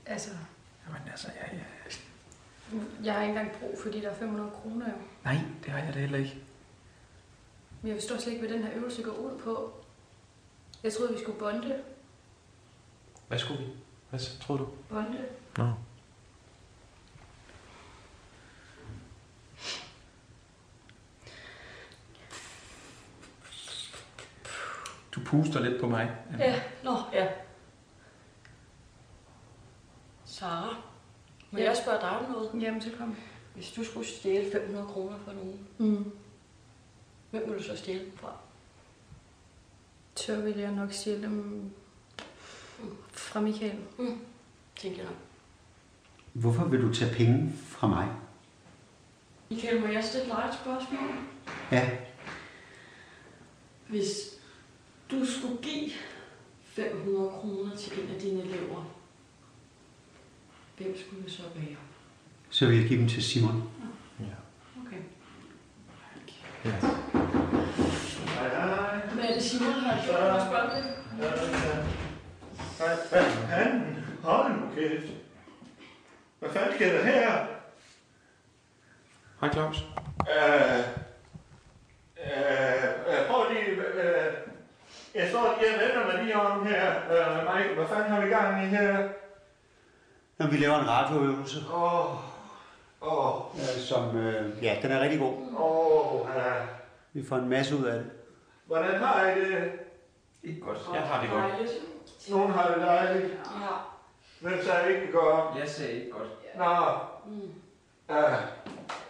Altså, Jamen altså, ja, ja. jeg har ikke engang brug for de der 500 kroner jo. Nej, det har jeg da heller ikke. Men jeg forstår slet ikke, hvad den her øvelse går ud på. Jeg troede, vi skulle bonde. Hvad skulle vi? Hvad troede du? Bonde. Nå. Du puster lidt på mig. Ja, nå, ja. Sara, må Ja. jeg spørge dig om noget? Jamen, så kom. Hvis du skulle stjæle 500 kroner fra nogen, Mm. hvem vil du så stjæle dem fra? Så vil jeg nok stjæle dem fra Michael. Mm. Tænker jeg nok. Hvorfor vil du tage penge fra mig? Michael, må jeg stille dig et spørgsmål? Ja, Hvis du skulle give 500 kroner til en af dine elever, hvem skulle det så være? så vil jeg give dem til Simon. Okay. Ja. Hvad er det, Simon har gjort? Må jeg spørge det? Hvad fanden? Hold nu kæft. Hvad fanden sker der her? Hej Claus. Øh, øh, prøv lige, øh, jeg står lige og venter mig lige om her. Øh, Michael, hvad fanden har vi gang i her? Når vi laver en radioøvelse, Åh, åh, øh, som, øh, ja, den er rigtig god. åh, ja. Vi får en masse ud af det. Hvordan har I det? Ikke godt. Jeg har det godt. Nogen har det dejligt. Ja. Hvem sagde ikke godt? Jeg sagde ikke godt. Nå, Mm. er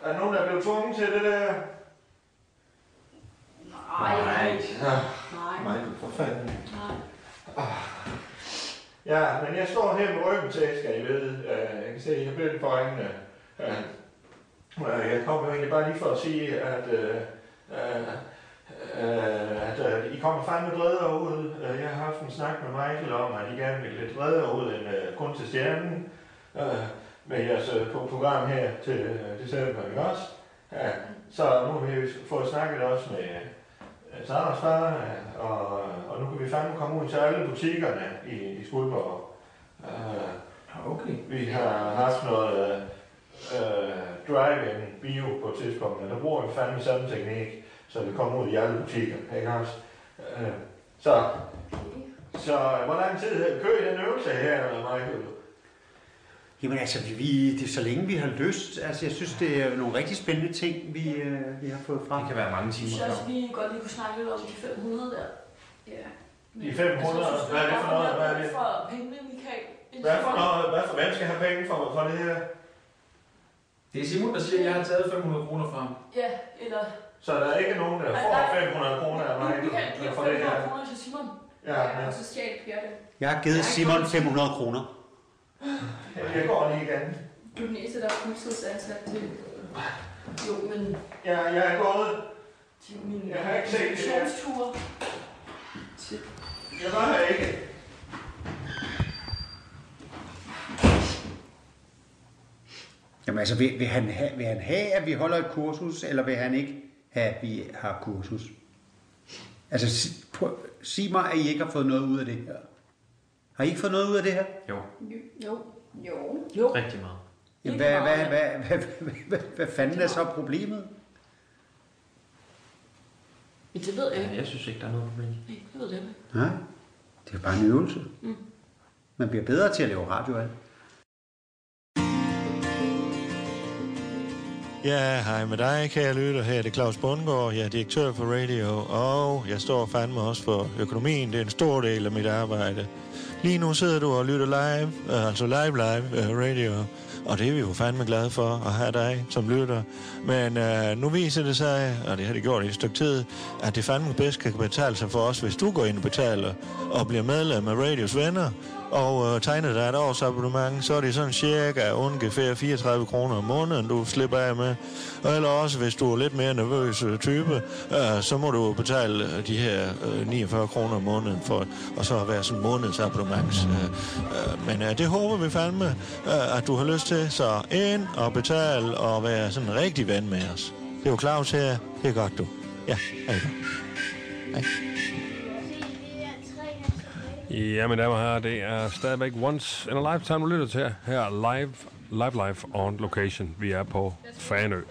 der nogen, der er blevet tvunget til det der? Nej. Nej. Ja, Nej. Michael, for fanden. Nej. Ja, men jeg står her med ryggen til, skal I vide. Øh, Jeg kan se, at jeg bliver lidt for øjnene. Øh, øh, Jeg kommer jo egentlig bare lige for at sige, at, øh, øh, øh, at øh, I kommer fandme bredere ud. Øh, Jeg har haft en snak med Michael om, at I gerne vil lidt bredere ud end øh, kun til stjernen. Øh, Med jeres øh, på- program her til øh, december, ikke også? Ja, så nu har vi fået snakket også med øh, Sanders far, øh, og, og nu kan vi fandme komme ud til alle butikkerne i, i Skuldborg. Uh, Okay. vi har haft noget øh, øh, drive-in bio på et tidspunkt, men der bruger vi fandme samme teknik, så vi kommer ud i alle butikker, ikke også? Øh, så, så hvor lang tid kører I den øvelse her, Michael? Jamen altså, vi, det er så længe vi har lyst. Altså, jeg synes, det er nogle rigtig spændende ting, vi, øh, vi har fået frem. Det kan være mange Jeg timer. synes også, vi godt lige kunne snakke lidt om de 500 der. Ja. De 500, hvad er det for noget? Hvad er det? For pengene, Michael. Hvad for noget? Hvad for, hvem skal have penge for, for det her? Det er Simon, der siger, at jeg har taget 500 kroner fra ham. Ja, eller... Så der er ikke nogen, der får 500 kroner af mig giver for det 500 her. kroner til Simon. Ja, Ja, men og så stjal Per det. Jeg har givet Simon 500 kroner. jeg går lige igen. Du er den eneste, der er fuldtidsansat til. Jo, men Ja, jeg er gået. til min Jeg har ikke set det her. Til Jeg var her ikke. Jamen altså, vil, vil, han have, vil han have, at vi holder et kursus, eller vil han ikke at vi har kursus? Altså, sig, prøv, sig mig, at I ikke har fået noget ud af det her. Har I ikke fået noget ud af det her? Jo, Jo. Jo. Jo. rigtig meget. Jamen, hvad, hvad, meget. hvad, hvad, hvad, hvad, hvad fanden er så problemet? Men det ved jeg Ja, ikke. jeg synes ikke, der er noget problem. Nej, det ved jeg ikke. Nej, det er bare en øvelse. Mm. Man bliver bedre til at lave radio af. Ja, hej med dig, kære lytter. Her er det Claus Bundgaard. Jeg er direktør for radio, og jeg står fandme også for økonomien. Det er en stor del af mit arbejde. Lige nu sidder du og lytter live, øh, altså live live øh, radio, og det er vi jo fandme glade for at have dig som lytter. Men øh, nu viser det sig, og det har det gjort i et stykke tid, at det fandme bedst kan betale sig for os, hvis du går ind og betaler og bliver medlem af Radios venner, og øh, tegner dig et årsabonnement, så er det sådan cirka ungefær 34 kroner om måneden, du slipper af med. Og eller også, hvis du er lidt mere nervøs øh, type, øh, så må du betale øh, de her øh, 49 kroner om måneden for og så være sådan månedsabonnement. Øh, øh, men øh, det håber vi fandme, øh, at du har lyst til. Så ind og betal og være sådan en rigtig ven med os. Det er jo Claus her. Det er godt, du. Ja, hej. Hej. Ja, mine damer og herrer, det er stadigvæk Once in a Lifetime, du lytter til her live, live, live on location. Vi er på Fanø.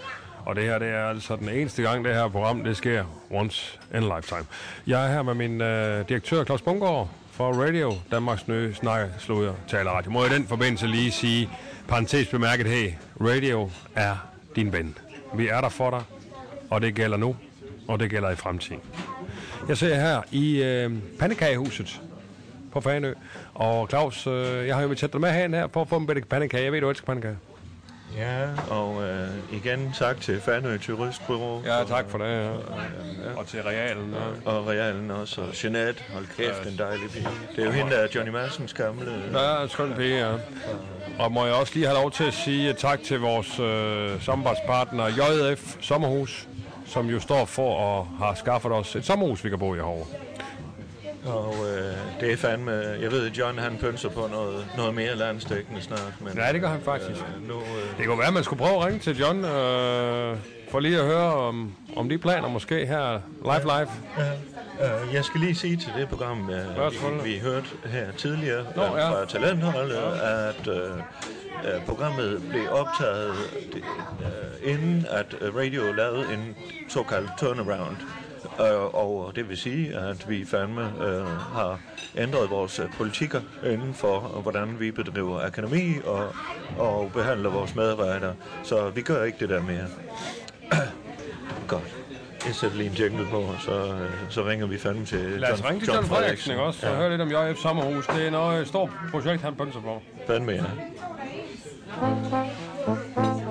Og det her, det er altså den eneste gang, det her program, det sker once in a lifetime. Jeg er her med min øh, direktør, Claus Bungård, for Radio, Danmarks nye snakker, sluder, taler radio. Må jeg i den forbindelse lige sige, parentes bemærket, hey, radio er din ven. Vi er der for dig, og det gælder nu, og det gælder i fremtiden. Jeg ser her i øh, Pandekagehuset på Fanø. Og Claus, øh, jeg har jo inviteret dig med herhen her for at få en bedre pandekage. Jeg ved, du elsker pandekager. Ja, og øh, igen tak til Fanø Turistbureau. Ja, tak for det. Ja. Og til Realen. Ja. Og Realen også, og Jeanette, hold kæft, en dejlig pige. Det er jo hende, der er Johnny Madsens gamle... Ja, skøn pige, ja. Og må jeg også lige have lov til at sige tak til vores øh, samarbejdspartner JF Sommerhus, som jo står for at have skaffet os et sommerhus, vi kan bo i herovre. Og øh, det er fandme... Jeg ved, at John han pønser på noget, noget mere landstækkende snart. Men, Ja, det gør han faktisk. Øh, nu, øh, Det kunne være, at man skulle prøve at ringe til John, øh, for lige at høre om, om de planer måske her live live. øh, jeg skal lige sige til det program, øh, vi, vi hørte her tidligere Nå, øh, ja. fra Talentholdet, at øh, øh, programmet blev optaget øh, inden at øh, radio lavede en såkaldt turnaround. Øh, og det vil sige, at vi fandme øh, har ændret vores øh, politikker inden for, øh, hvordan vi bedriver akademi og, og behandler vores medarbejdere. Så vi gør ikke det der mere. *clears throat* Godt. jeg sætter lige en jingle på, så, øh, så ringer vi fandme til Lad os ringe til John Frederiksen, ikke også? Så Ja, høre lidt om JF Sommerhus. Det er noget et stort projekt, han pønser på. fandme ja. John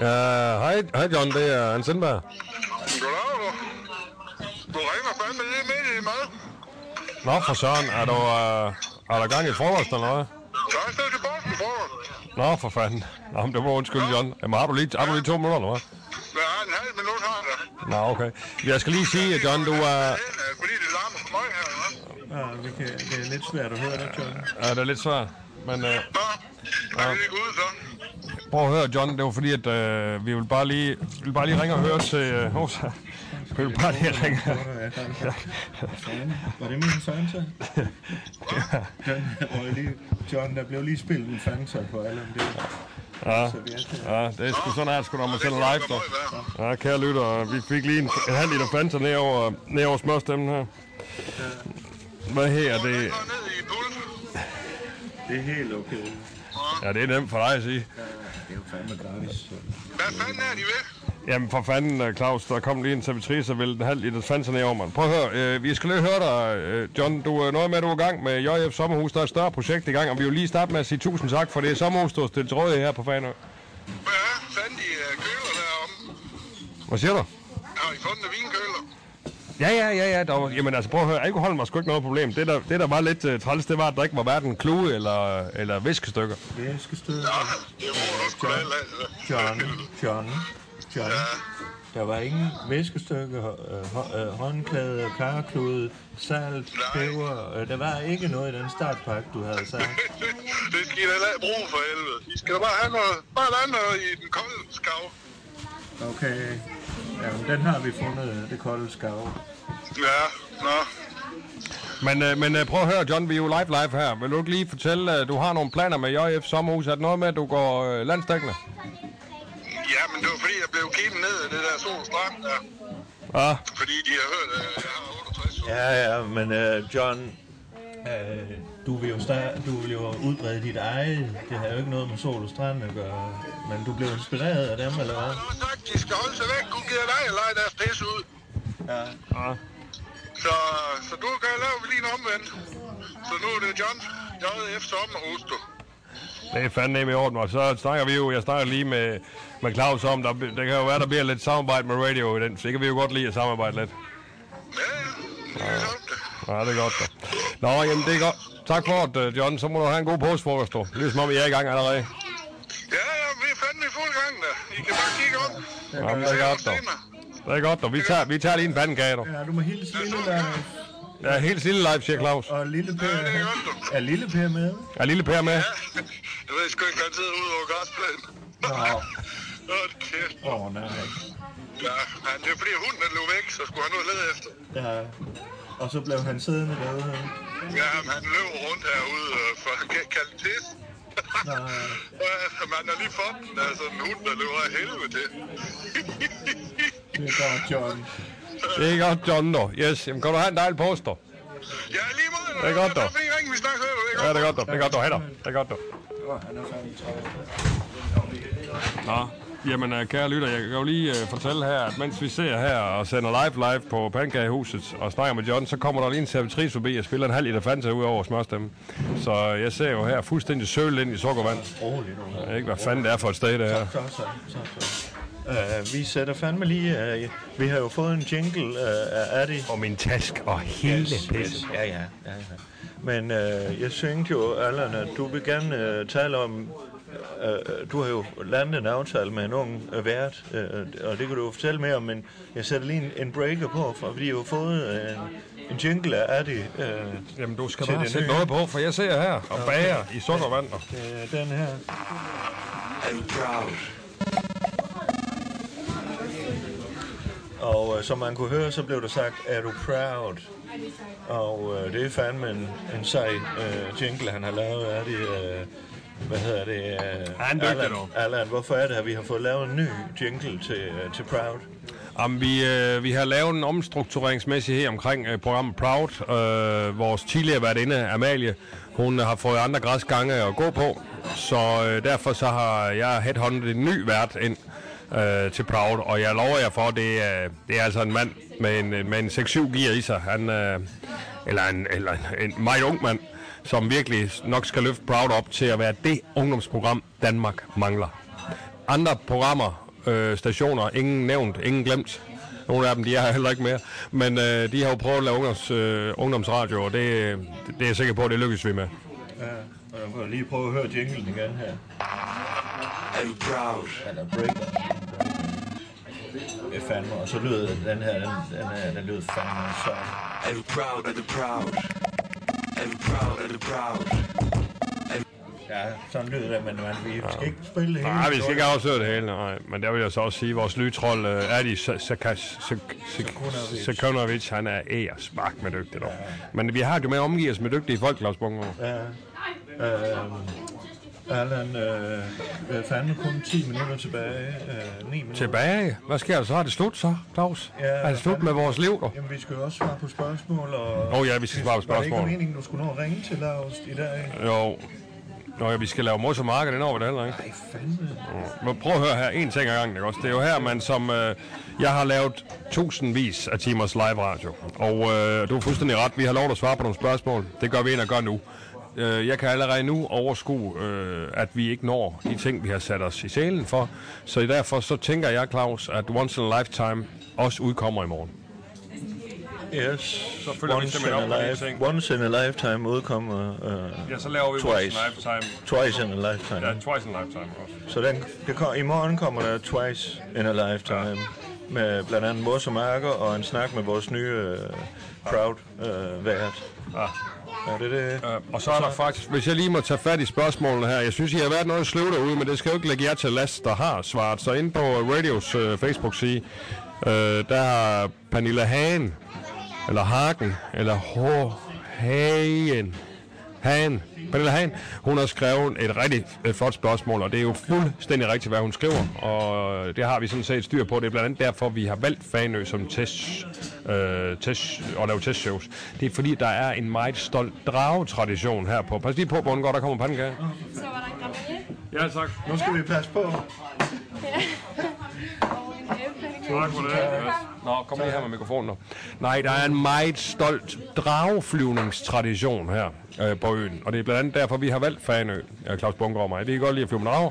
Ja, hej, hej John, det er Hans Sindberg. Goddag, du. Du ringer fandme lige midt i mad. Nå, for søren, er du, uh, er der gang i frokost eller noget? Så er jeg stedet til Boston frokost. Nå, for fanden. Nå, men det må undskylde, John. Jamen, har du lige, har du lige to minutter, eller hvad? Jeg har en halv minut her. da. Nå, okay. Jeg skal lige sige, at John, du er... Øh, Fordi det larmer for mig her. hva'? ja vi kan, det er lidt svært at høre dig, John. Ja, det er lidt svært. Men uh, Nå, er vi lige ude så? Prøv at høre, John. Det var fordi, at uh, vi vil bare lige, vi vil bare lige ringe og høre til... Uh, Hosa. Vi vil bare lige ringe. Var det min var lige, John, der blev lige spillet en Fanta på alle det. Ja, ja, det er sgu sådan her, sgu når man sender live. Så. Ja, kære lytter, vi fik lige en, en halv liter Fanta ned over, ned over smørstemmen her. Hvad her er det? Det er helt okay. Ja, det er nemt for dig at sige. Det er jo fandme gratis. Hvad fanden er de ved? Jamen for fanden, øh, Claus, der kom lige en servitrice og ville en halv liter Fanta ned over mig. Prøv at høre, øh, vi skal lige høre dig, øh, John. Du er noget med, at du er i gang med JF Sommerhus. Der er et større projekt i gang, og vi vil lige starte med at sige tusind tak, for det er Sommerhus, du har stillet til rådighed her på Fanø. Hvad er fanden de øh, køler derom? Hvad siger du? Har I fundet vinkøler? Ja, ja, ja, ja. Der var, jamen altså, prøv at høre, alkoholen var sgu ikke noget problem. Det, der, det der var lidt uh, træls, det var, at der ikke var hverken klude eller, eller viskestykker. Væskestykker. Det må du sgu da. John, John, John. Der var ingen væskestykker, øh, hå- øh, håndklæde, karklude, salt, peber. Der var ikke noget i den startpakke, du havde sagt. *laughs* det skal I da bruge for helvede. I skal da bare have noget, bare noget i den kolde skav. Okay. Jamen, den har vi fundet, det kolde skav. Ja, nå. Men, øh, men øh, prøv at høre, John, vi er jo live live her. Vil du ikke lige fortælle, at du har nogle planer med JF Sommerhus? Er det noget med, at du går øh, landstækkende? Ja, men det var fordi, jeg blev kigget ned af det der sol strand der. Ja. Fordi de har hørt, at jeg har 68 år. Ja, ja, men uh, John, uh, du, vil jo start, du vil jo udbrede dit eget. Det har jo ikke noget med sol og strand at gøre. Men du blev inspireret af dem, eller hvad? Jeg har sagt, de skal holde sig væk. Gud giver dig at lege deres pisse ud. Ja. ja. Så, så du kan lave lige en omvendt. Så nu er det John JF Sommerhus, du. Det er fandme i orden, og så snakker vi jo, jeg snakker lige med, med Claus om, der, det kan jo være, der bliver lidt samarbejde med radio i den, så det kan vi jo godt lide at samarbejde lidt. Ja, ja. Det er det. Ja, det er godt. Da. Nå, jamen det er godt. Tak for det, John. Så må du have en god påskefrokost, du. Ligesom om I er i gang allerede. Ja, ja, vi er fandme i fuld gang da. I kan bare kigge op. Jamen, det er godt, dog. Det er godt, dog. Vi tager, vi tager lige en pandekage, dog. Ja, du må hilse Lille Leif. Ja, helt lille live, siger Claus. Og Lille Per. Er Lille Per med? Er lille Per med? Jeg ved sgu ikke, han sidder ude over græsplænen. Nå. *laughs* Åh, kæft. Åh, oh, nej. Ja, han, det er fordi hunden den lå væk, så skulle han ud og lede efter. Ja. Og så blev han siddende derude. Ja, men han løb rundt herude, øh, for han kan ikke kalde det tis. *laughs* Man har lige fået den, altså en hund, der løber af helvede til. Det er godt, John. Det er godt, John, dog. Yes, jamen kan du have en dejlig dog. Ja, lige måde. Det er godt, dog. Fordi I ringede, vi snakker det er Ja, godt. det er godt, dog. Det er godt, dog. Hej, dog. Det er godt, dog. Er. Nå, jamen øh, kære lytter, jeg kan jo lige uh, fortælle her, at mens vi ser her og sender live live på Pankagehuset og snakker med John, så kommer der lige en servitrice forbi og spiller en halv liter Fanta ud over smørstemmen. Så jeg ser jo her fuldstændig søl ind i sukkervand. Jeg ved ikke, hvad fanden det er for et sted, det her. Så, så, så, så. Uh, vi sætter fandme lige... Uh, vi har jo fået en jingle uh, af Addy. Og min task og hele pisse. Ja, ja, ja, ja. Men uh, jeg tænkte jo, Allan, at du vil gerne uh, tale om... Uh, du har jo landet en aftale med en ung uh, vært, uh, og det kan du jo fortælle mere om, men jeg sætter lige en, en breaker på, for jeg har fået uh, en, en jingle af Addy. Uh, Jamen, du skal bare det sætte nye. noget på, for jeg ser her og bager i sukkervand. Og... Det er den her. I'm proud. Og øh, som man kunne høre, så blev der sagt, er du proud? Og øh, det er fandme en, en sej øh, jingle, han har lavet af det. Øh, hvad hedder det? øh, Han Allan. Allan, hvorfor er det, at vi har fået lavet en ny jingle til, øh, til Proud? Jamen, vi, øh, vi har lavet en omstruktureringsmæssig her omkring øh, programmet Proud. Øh, vores tidligere værtinde, Amalie, hun har fået andre græsgange at gå på. Så øh, derfor så har jeg headhunted en ny vært ind øh, til Proud. Og jeg lover jer for, det er, det er altså en mand med en, med en 6-7 gear i sig. Han, øh, eller en, eller en, en meget ung mand, som virkelig nok skal løfte Proud op til at være det ungdomsprogram, Danmark mangler. Andre programmer, øh, stationer, ingen nævnt, ingen glemt. Nogle af dem, de er her heller ikke mere. Men øh, de har jo prøvet at lave ungdoms, øh, ungdomsradio, og det, det er jeg sikker på, at det lykkes vi med. Ja, og jeg kan lige prøve at høre jinglen igen her. Er du proud? Breaker. Det er fandme, og så lyder den her, den, den, her, den lyder fandme så. Er du proud? Er du proud? Ja, sådan lyder det, men man, vi skal ikke spille det hele. Nej, vi skal ikke afsløre det hele, nej. Men der vil jeg så også sige, at vores lydtrold, øh, Adi Sekonovic, han er ære spark med dygtig dog. Men vi har det jo med at omgive os med dygtige folk, Claus Bungo. Ja. Øh, Allan, øh, øh, fandme kun 10 minutter tilbage. Øh, 9 minutter. Tilbage? Hvad sker der så? Er det slut så, Claus? Ja, er det slut med vores liv, dog? Jamen, vi skal jo også svare på spørgsmål. Og Åh ja, vi skal svare på Var det ikke spørgsmål. meningen, du skulle nå at ringe til Lars i dag? Jo. Nå ja, vi skal lave mos og marked, den over det heller ikke. Nej, fandme. Men prøv at høre her, en ting ad gangen, ikke også? Det er jo her, man som... Øh, jeg har lavet tusindvis af timers live radio, og øh, du er fuldstændig ret, vi har lov at svare på nogle spørgsmål. Det gør vi ind og gør nu. Øh, jeg kan allerede nu overskue, øh, at vi ikke når de ting, vi har sat os i selen for. Så derfor så tænker jeg, Claus, at Once in a Lifetime også udkommer i morgen. Yes. Så følger vi once, in simpelthen op på a de life, ting. once in a lifetime udkommer uh, Ja, så laver vi twice. Once in a Lifetime. Twice in a lifetime. Ja, Twice in a Lifetime også. Så den, det kom, i morgen kommer der Twice in a Lifetime. Ja. Med blandt andet Mos og Marker og en snak med vores nye uh, Proud uh, vært. Ja. Ja, det er det. Øh, og så er der faktisk, hvis jeg lige må tage fat i spørgsmålene her. Jeg synes, I har været noget sløv derude, men det skal jo ikke lægge jer til last, der har svaret. Så ind på Radios øh, Facebook-side, øh, der har Pernilla Hagen, eller Hagen, eller H. Hagen, Hagen, Pernilla Hagen, hun har skrevet et rigtig øh, flot spørgsmål, og det er jo fuldstændig rigtigt, hvad hun skriver, og det har vi sådan set styr på. Det er blandt andet derfor, vi har valgt Fanø som test, øh, test og lave testshows. Det er fordi, der er en meget stolt dragetradition her på. Pas lige på, Bundgaard, der kommer pandekage. Så var der en grammie. Ja, tak. Nu skal vi passe på. Æblepande. Tak for det. Nå, kom lige her med mikrofonen nu. Nej, der er en meget stolt drageflyvningstradition her øh, på øen. Og det er blandt andet derfor, vi har valgt Fanø, øh, Claus Bunker og mig. Vi kan godt lide at flyve med drager.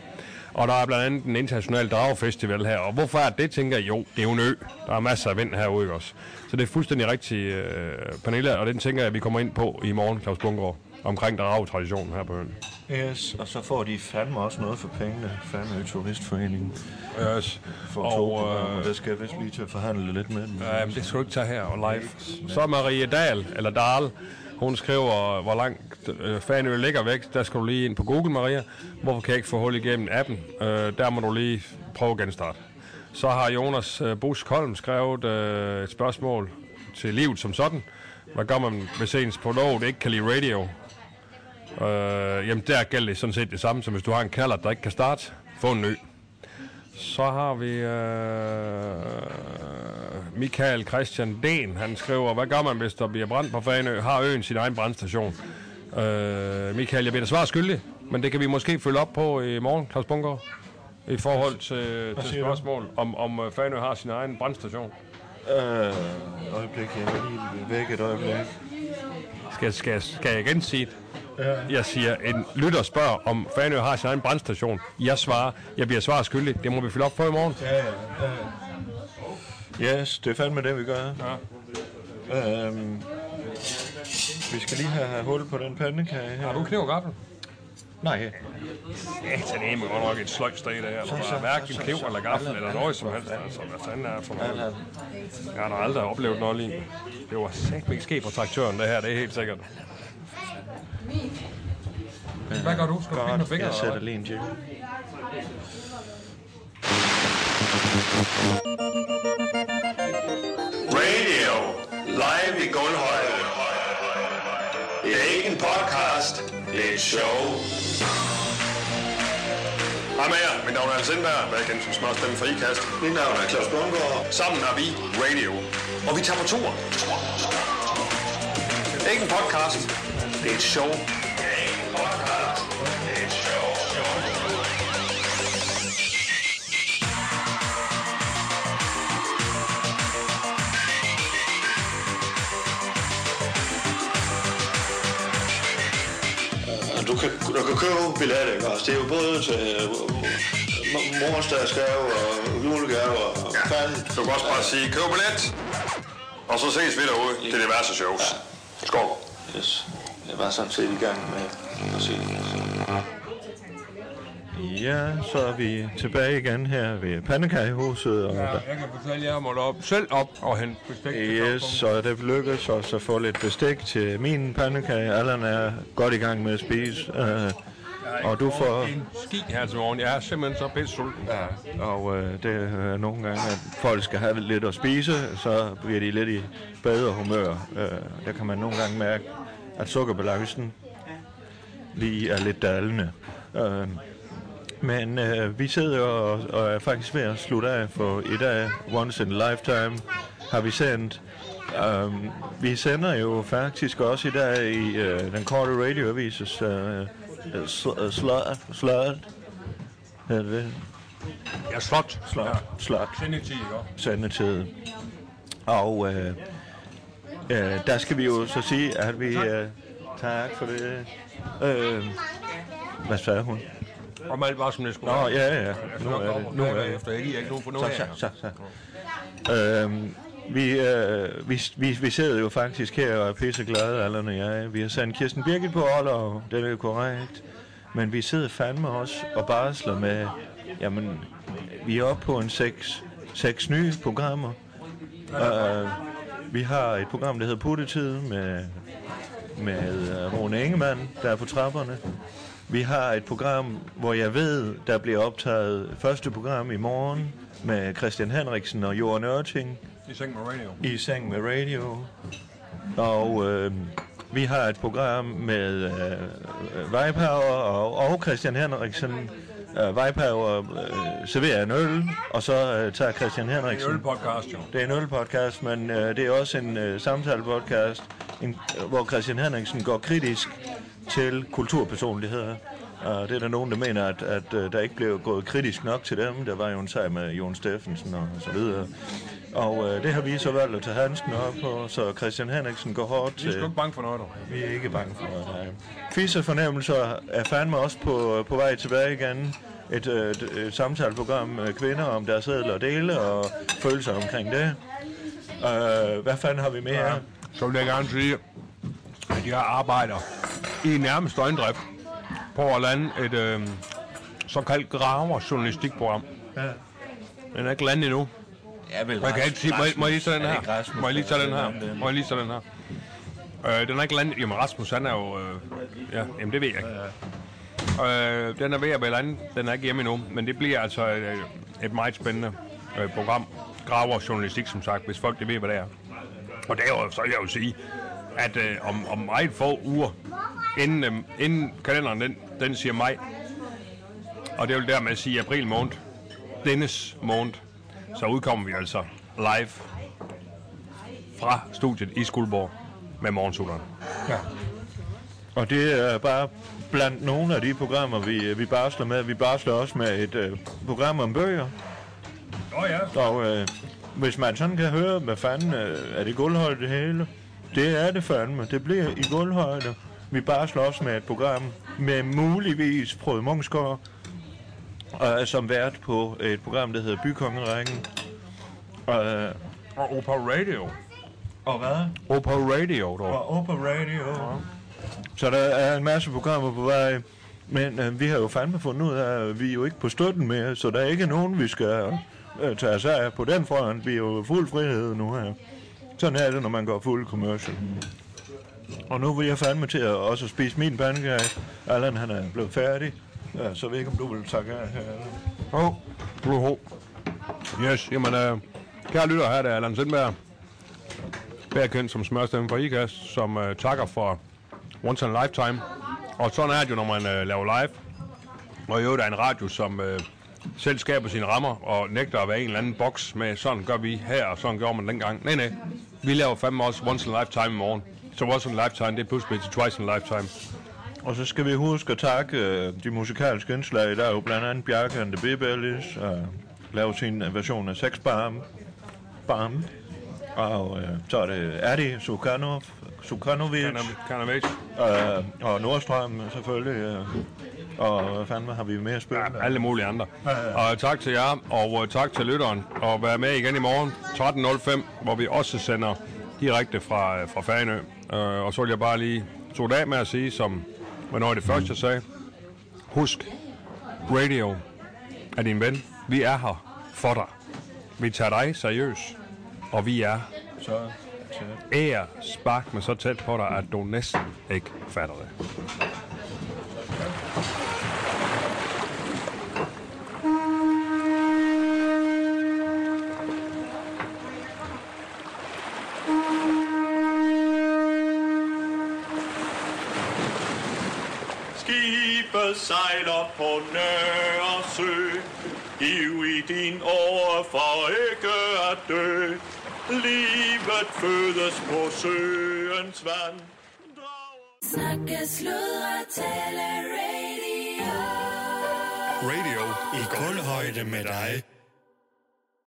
Og der er blandt andet en international dragefestival her. Og hvorfor er det, tænker jeg? Jo, det er jo en ø. Der er masser af vind herude ikke også. Så det er fuldstændig rigtigt, øh, Pernille. Og den tænker jeg, vi kommer ind på i morgen, Claus Bunker, omkring dragetraditionen her på øen. Yes, og så får de fandme også noget for pengene. Fandme Turistforeningen. Yes. For Og, togprogrammer. øh, Der skal jeg vist lige til at forhandle lidt med dem. Ja, men det skal du ikke tage her og live. Så Marie Dahl, eller Dahl, hun skriver, hvor langt øh, Fanø ligger væk. Der skal du lige ind på Google, Maria. Hvorfor kan jeg ikke få hul igennem appen? Øh, der må du lige prøve at genstarte. Så har Jonas øh, Holm skrevet øh, et spørgsmål til livet som sådan. Hvad gør man, hvis ens produkt ikke kan lide radio? Øh, jamen, der gælder det sådan set det samme, som hvis du har en knaller, der ikke kan starte. Få en ny. Så har vi øh, Michael Christian Den. Han skriver, hvad gør man, hvis der bliver brand på Fanø? Har øen sin egen brandstation? Øh, Michael, jeg bliver da svar skyldig, men det kan vi måske følge op på i morgen, Claus Bunker. I forhold til, til siger du? spørgsmål, om, om øh, Fanø har sin egen brandstation. Øh, øjeblik, jeg er lige væk et øjeblik. Skal, skal, skal jeg igen sige det? Jeg siger, en lytter spørger, om Fanø har sin egen brandstation. Jeg svarer, jeg bliver svar skyldig. Det må vi følge op på i morgen. Ja, ja, ja. Yes, det er fandme det, vi gør. Ja. Øhm, vi skal lige have hul på den pandekage her. Har du kniv og gaffel? Nej. Ja, det er godt nok et sløjt sted, det her. Der er hverken kniv eller gaffel eller noget som helst. Altså, hvad fanden er for noget? Jeg har da aldrig oplevet noget lignende. Det var satme ikke sket for traktøren, det her. Det er helt sikkert. Hvad gør du? Skal du med fingre? jeg sætter lige en jingle. Radio. Live i Guldhøjde. Det er ikke en podcast. Det er et show. Hej med jer. Mit navn er Hans Indberg, hvad jeg kendt som smørstemme for IKAST. Mit navn er Claus Bundgaard. Sammen er vi Radio. Og vi tager på tur. Det er ikke en podcast. Det er et show. Er er Du kan, du kan købe billetter, ikke også? Det er jo både til øh, morsdagsgave og julegave og ja. færdigt. Du kan også bare sige, køb billet. Og så ses vi derude til diverse shows. Skål. Yes. Jeg var sådan set i gang med at se det. Ja, så er vi tilbage igen her ved Pandekajhuset. Og Ja, jeg kan fortælle, at jeg måtte op, selv op og hente bestik til Yes, så det lykkedes os at få lidt bestik til min pandekage. Allan er godt i gang med at spise. Uh, og du får... En ski her til morgen. Jeg er simpelthen så pisse sulten. Ja, og øh, det er nogle gange, at folk skal have lidt at spise, så bliver de lidt i bedre humør. Øh, der kan man nogle gange mærke, at sukkerbalancen lige er lidt dalende. Øh, men øh, vi sidder og, og er faktisk ved at slutte af for i dag. Once in a lifetime har vi sendt. Um, vi sender jo faktisk også i dag i øh, den korte radioavises øh, sl- slot, slot, hedder det? Ja, slot. Slot. Ja. Slot. Sendetid, ikke? Sendetid. Og øh, øh, der skal vi jo så sige, at vi... Øh, tak for det. Øh, hvad sagde hun? Om alt var som det skulle Nå, ja, ja. Nu nok er det. Nu er det. efter. Jeg giver ikke nogen for noget så, så, så. Øhm, vi, øh, vi, vi, vi sidder jo faktisk her og er pisseglade, Allan og jeg. Vi har sendt Kirsten Birgit på og det er jo korrekt. Men vi sidder fandme også og barsler med, jamen, vi er oppe på en seks, seks nye programmer. Uh, vi har et program, der hedder Puttetid med, med uh, Rune Ingemann, der er på trapperne. Vi har et program, hvor jeg ved, der bliver optaget første program i morgen med Christian Henriksen og Jorden Ørting I seng med radio. i seng med radio. Og øh, vi har et program med øh, Vejpower og, og Christian Henriksen. Øh, Vejpower øh, serverer en øl, og så øh, tager Christian Det er Henriksen... øl podcast, jo. Det er en ølpodcast, men øh, det er også en øh, samtale-podcast, en, øh, hvor Christian Henriksen går kritisk til kulturpersonligheder. Og det er der nogen, der mener, at, at øh, der ikke blev gået kritisk nok til dem. Der var jo en sag med Jon Steffensen og så videre. Og øh, det har vi så valgt at tage handsken op på, så Christian Henriksen går hårdt Vi er sgu til... ikke bange for noget, dog. Vi er ikke bange for noget, nej. Fisse fornemmelser er fandme også på, på vej tilbage igen. Et, øh, et, et samtaleprogram med kvinder om deres ædler og dele og følelser omkring det. Øh, hvad fanden har vi mere? Ja. Så vil jeg gerne sige, at jeg arbejder i nærmest døgndrift på at lande et øh, såkaldt graver-journalistikprogram. Ja. Den er ikke landet endnu. Ja, vel, Jeg kan ikke sige, må, må jeg lige tage den Er her? Rasmus, Må jeg lige tage den her? Må jeg lige tage den her? Øh, den er ikke landet. Jamen Rasmus, han er jo... Øh, ja, jamen det ved jeg ikke. Øh, den er ved at være landet. Den er ikke hjemme endnu. Men det bliver altså et, et meget spændende øh, program. Graver journalistik, som sagt, hvis folk det ved, hvad det er. Og det er jo, så vil jeg jo sige, at øh, om, om meget få uger, inden, øh, inden kalenderen den, den siger maj, og det vil dermed sige april måned, dennes måned, så udkommer vi altså live fra studiet i Skuldborg med morgensutteren. Og det er bare blandt nogle af de programmer, vi, vi barsler med. Vi barsler også med et øh, program om bøger. Åh oh, ja. Og øh, hvis man sådan kan høre, hvad fanden øh, er det gulvhøjde det hele? Det er det fandme. Det bliver i gulvhøjde. Vi barsler også med et program med muligvis Prøve Mungsgaard, øh, som vært på et program, der hedder Bykongerækken. Øh, Og Opa Radio. og hvad? Opa Radio, dog. Og Opa Radio. Så der er en masse programmer på vej. Men øh, vi har jo fandme fundet ud af, at vi er jo ikke på støtten mere, så der er ikke nogen, vi skal øh, tage os af på den front. Vi er jo fuld frihed nu her. Sådan er det, når man går fuld commercial. Og nu vil jeg fandme til at også spise min pandekage. Allan, han er blevet færdig. Ja, så ved jeg ikke, om du vil takke af her. Allan. Åh, oh, Yes, jamen, øh, kære lytter, her er det Allan Sindberg. Bedre kendt som smørstemme fra IKAS, som øh, takker for Once in a Lifetime. Og sådan er det jo, når man øh, laver live. Og i øvrigt er en radio, som øh, selv skaber sine rammer og nægter at være en eller anden boks med, sådan gør vi her, og sådan gjorde man dengang. Nej, nej. Vi laver fandme også once in a lifetime i morgen. Så once in a lifetime, det er pludselig til twice in a lifetime. Og så skal vi huske at takke øh, de musikalske indslag. Der er jo blandt andet Bjarke and the Bibellis, og laver sin øh, version af Sex Bomb. Bomb. Og øh, så er det Adi Sukhanov, Sukhanovic. Kanavich. Øh, og Nordstrøm selvfølgelig. Øh, og hvad fanden har vi mere spillet? Ja, alle mulige andre. Og tak til jer, og øh, tak til lytteren. Og vær med igen i morgen 13.05, hvor vi også sender direkte fra, fra Fanø. Øh, og så vil jeg bare lige to af med at sige, som hvornår det første, jeg sagde. Husk, radio er din ven. Vi er her for dig. Vi tager dig seriøst, og vi er Så, ære spark med så tæt på dig, at du næsten ikke fatter det. Skibet sejler på Nørresø Giv i din år for ikke at dø Livet fødes på søens vand Snakke, sludre, tale, radio. Radio i kulhøjde med dig.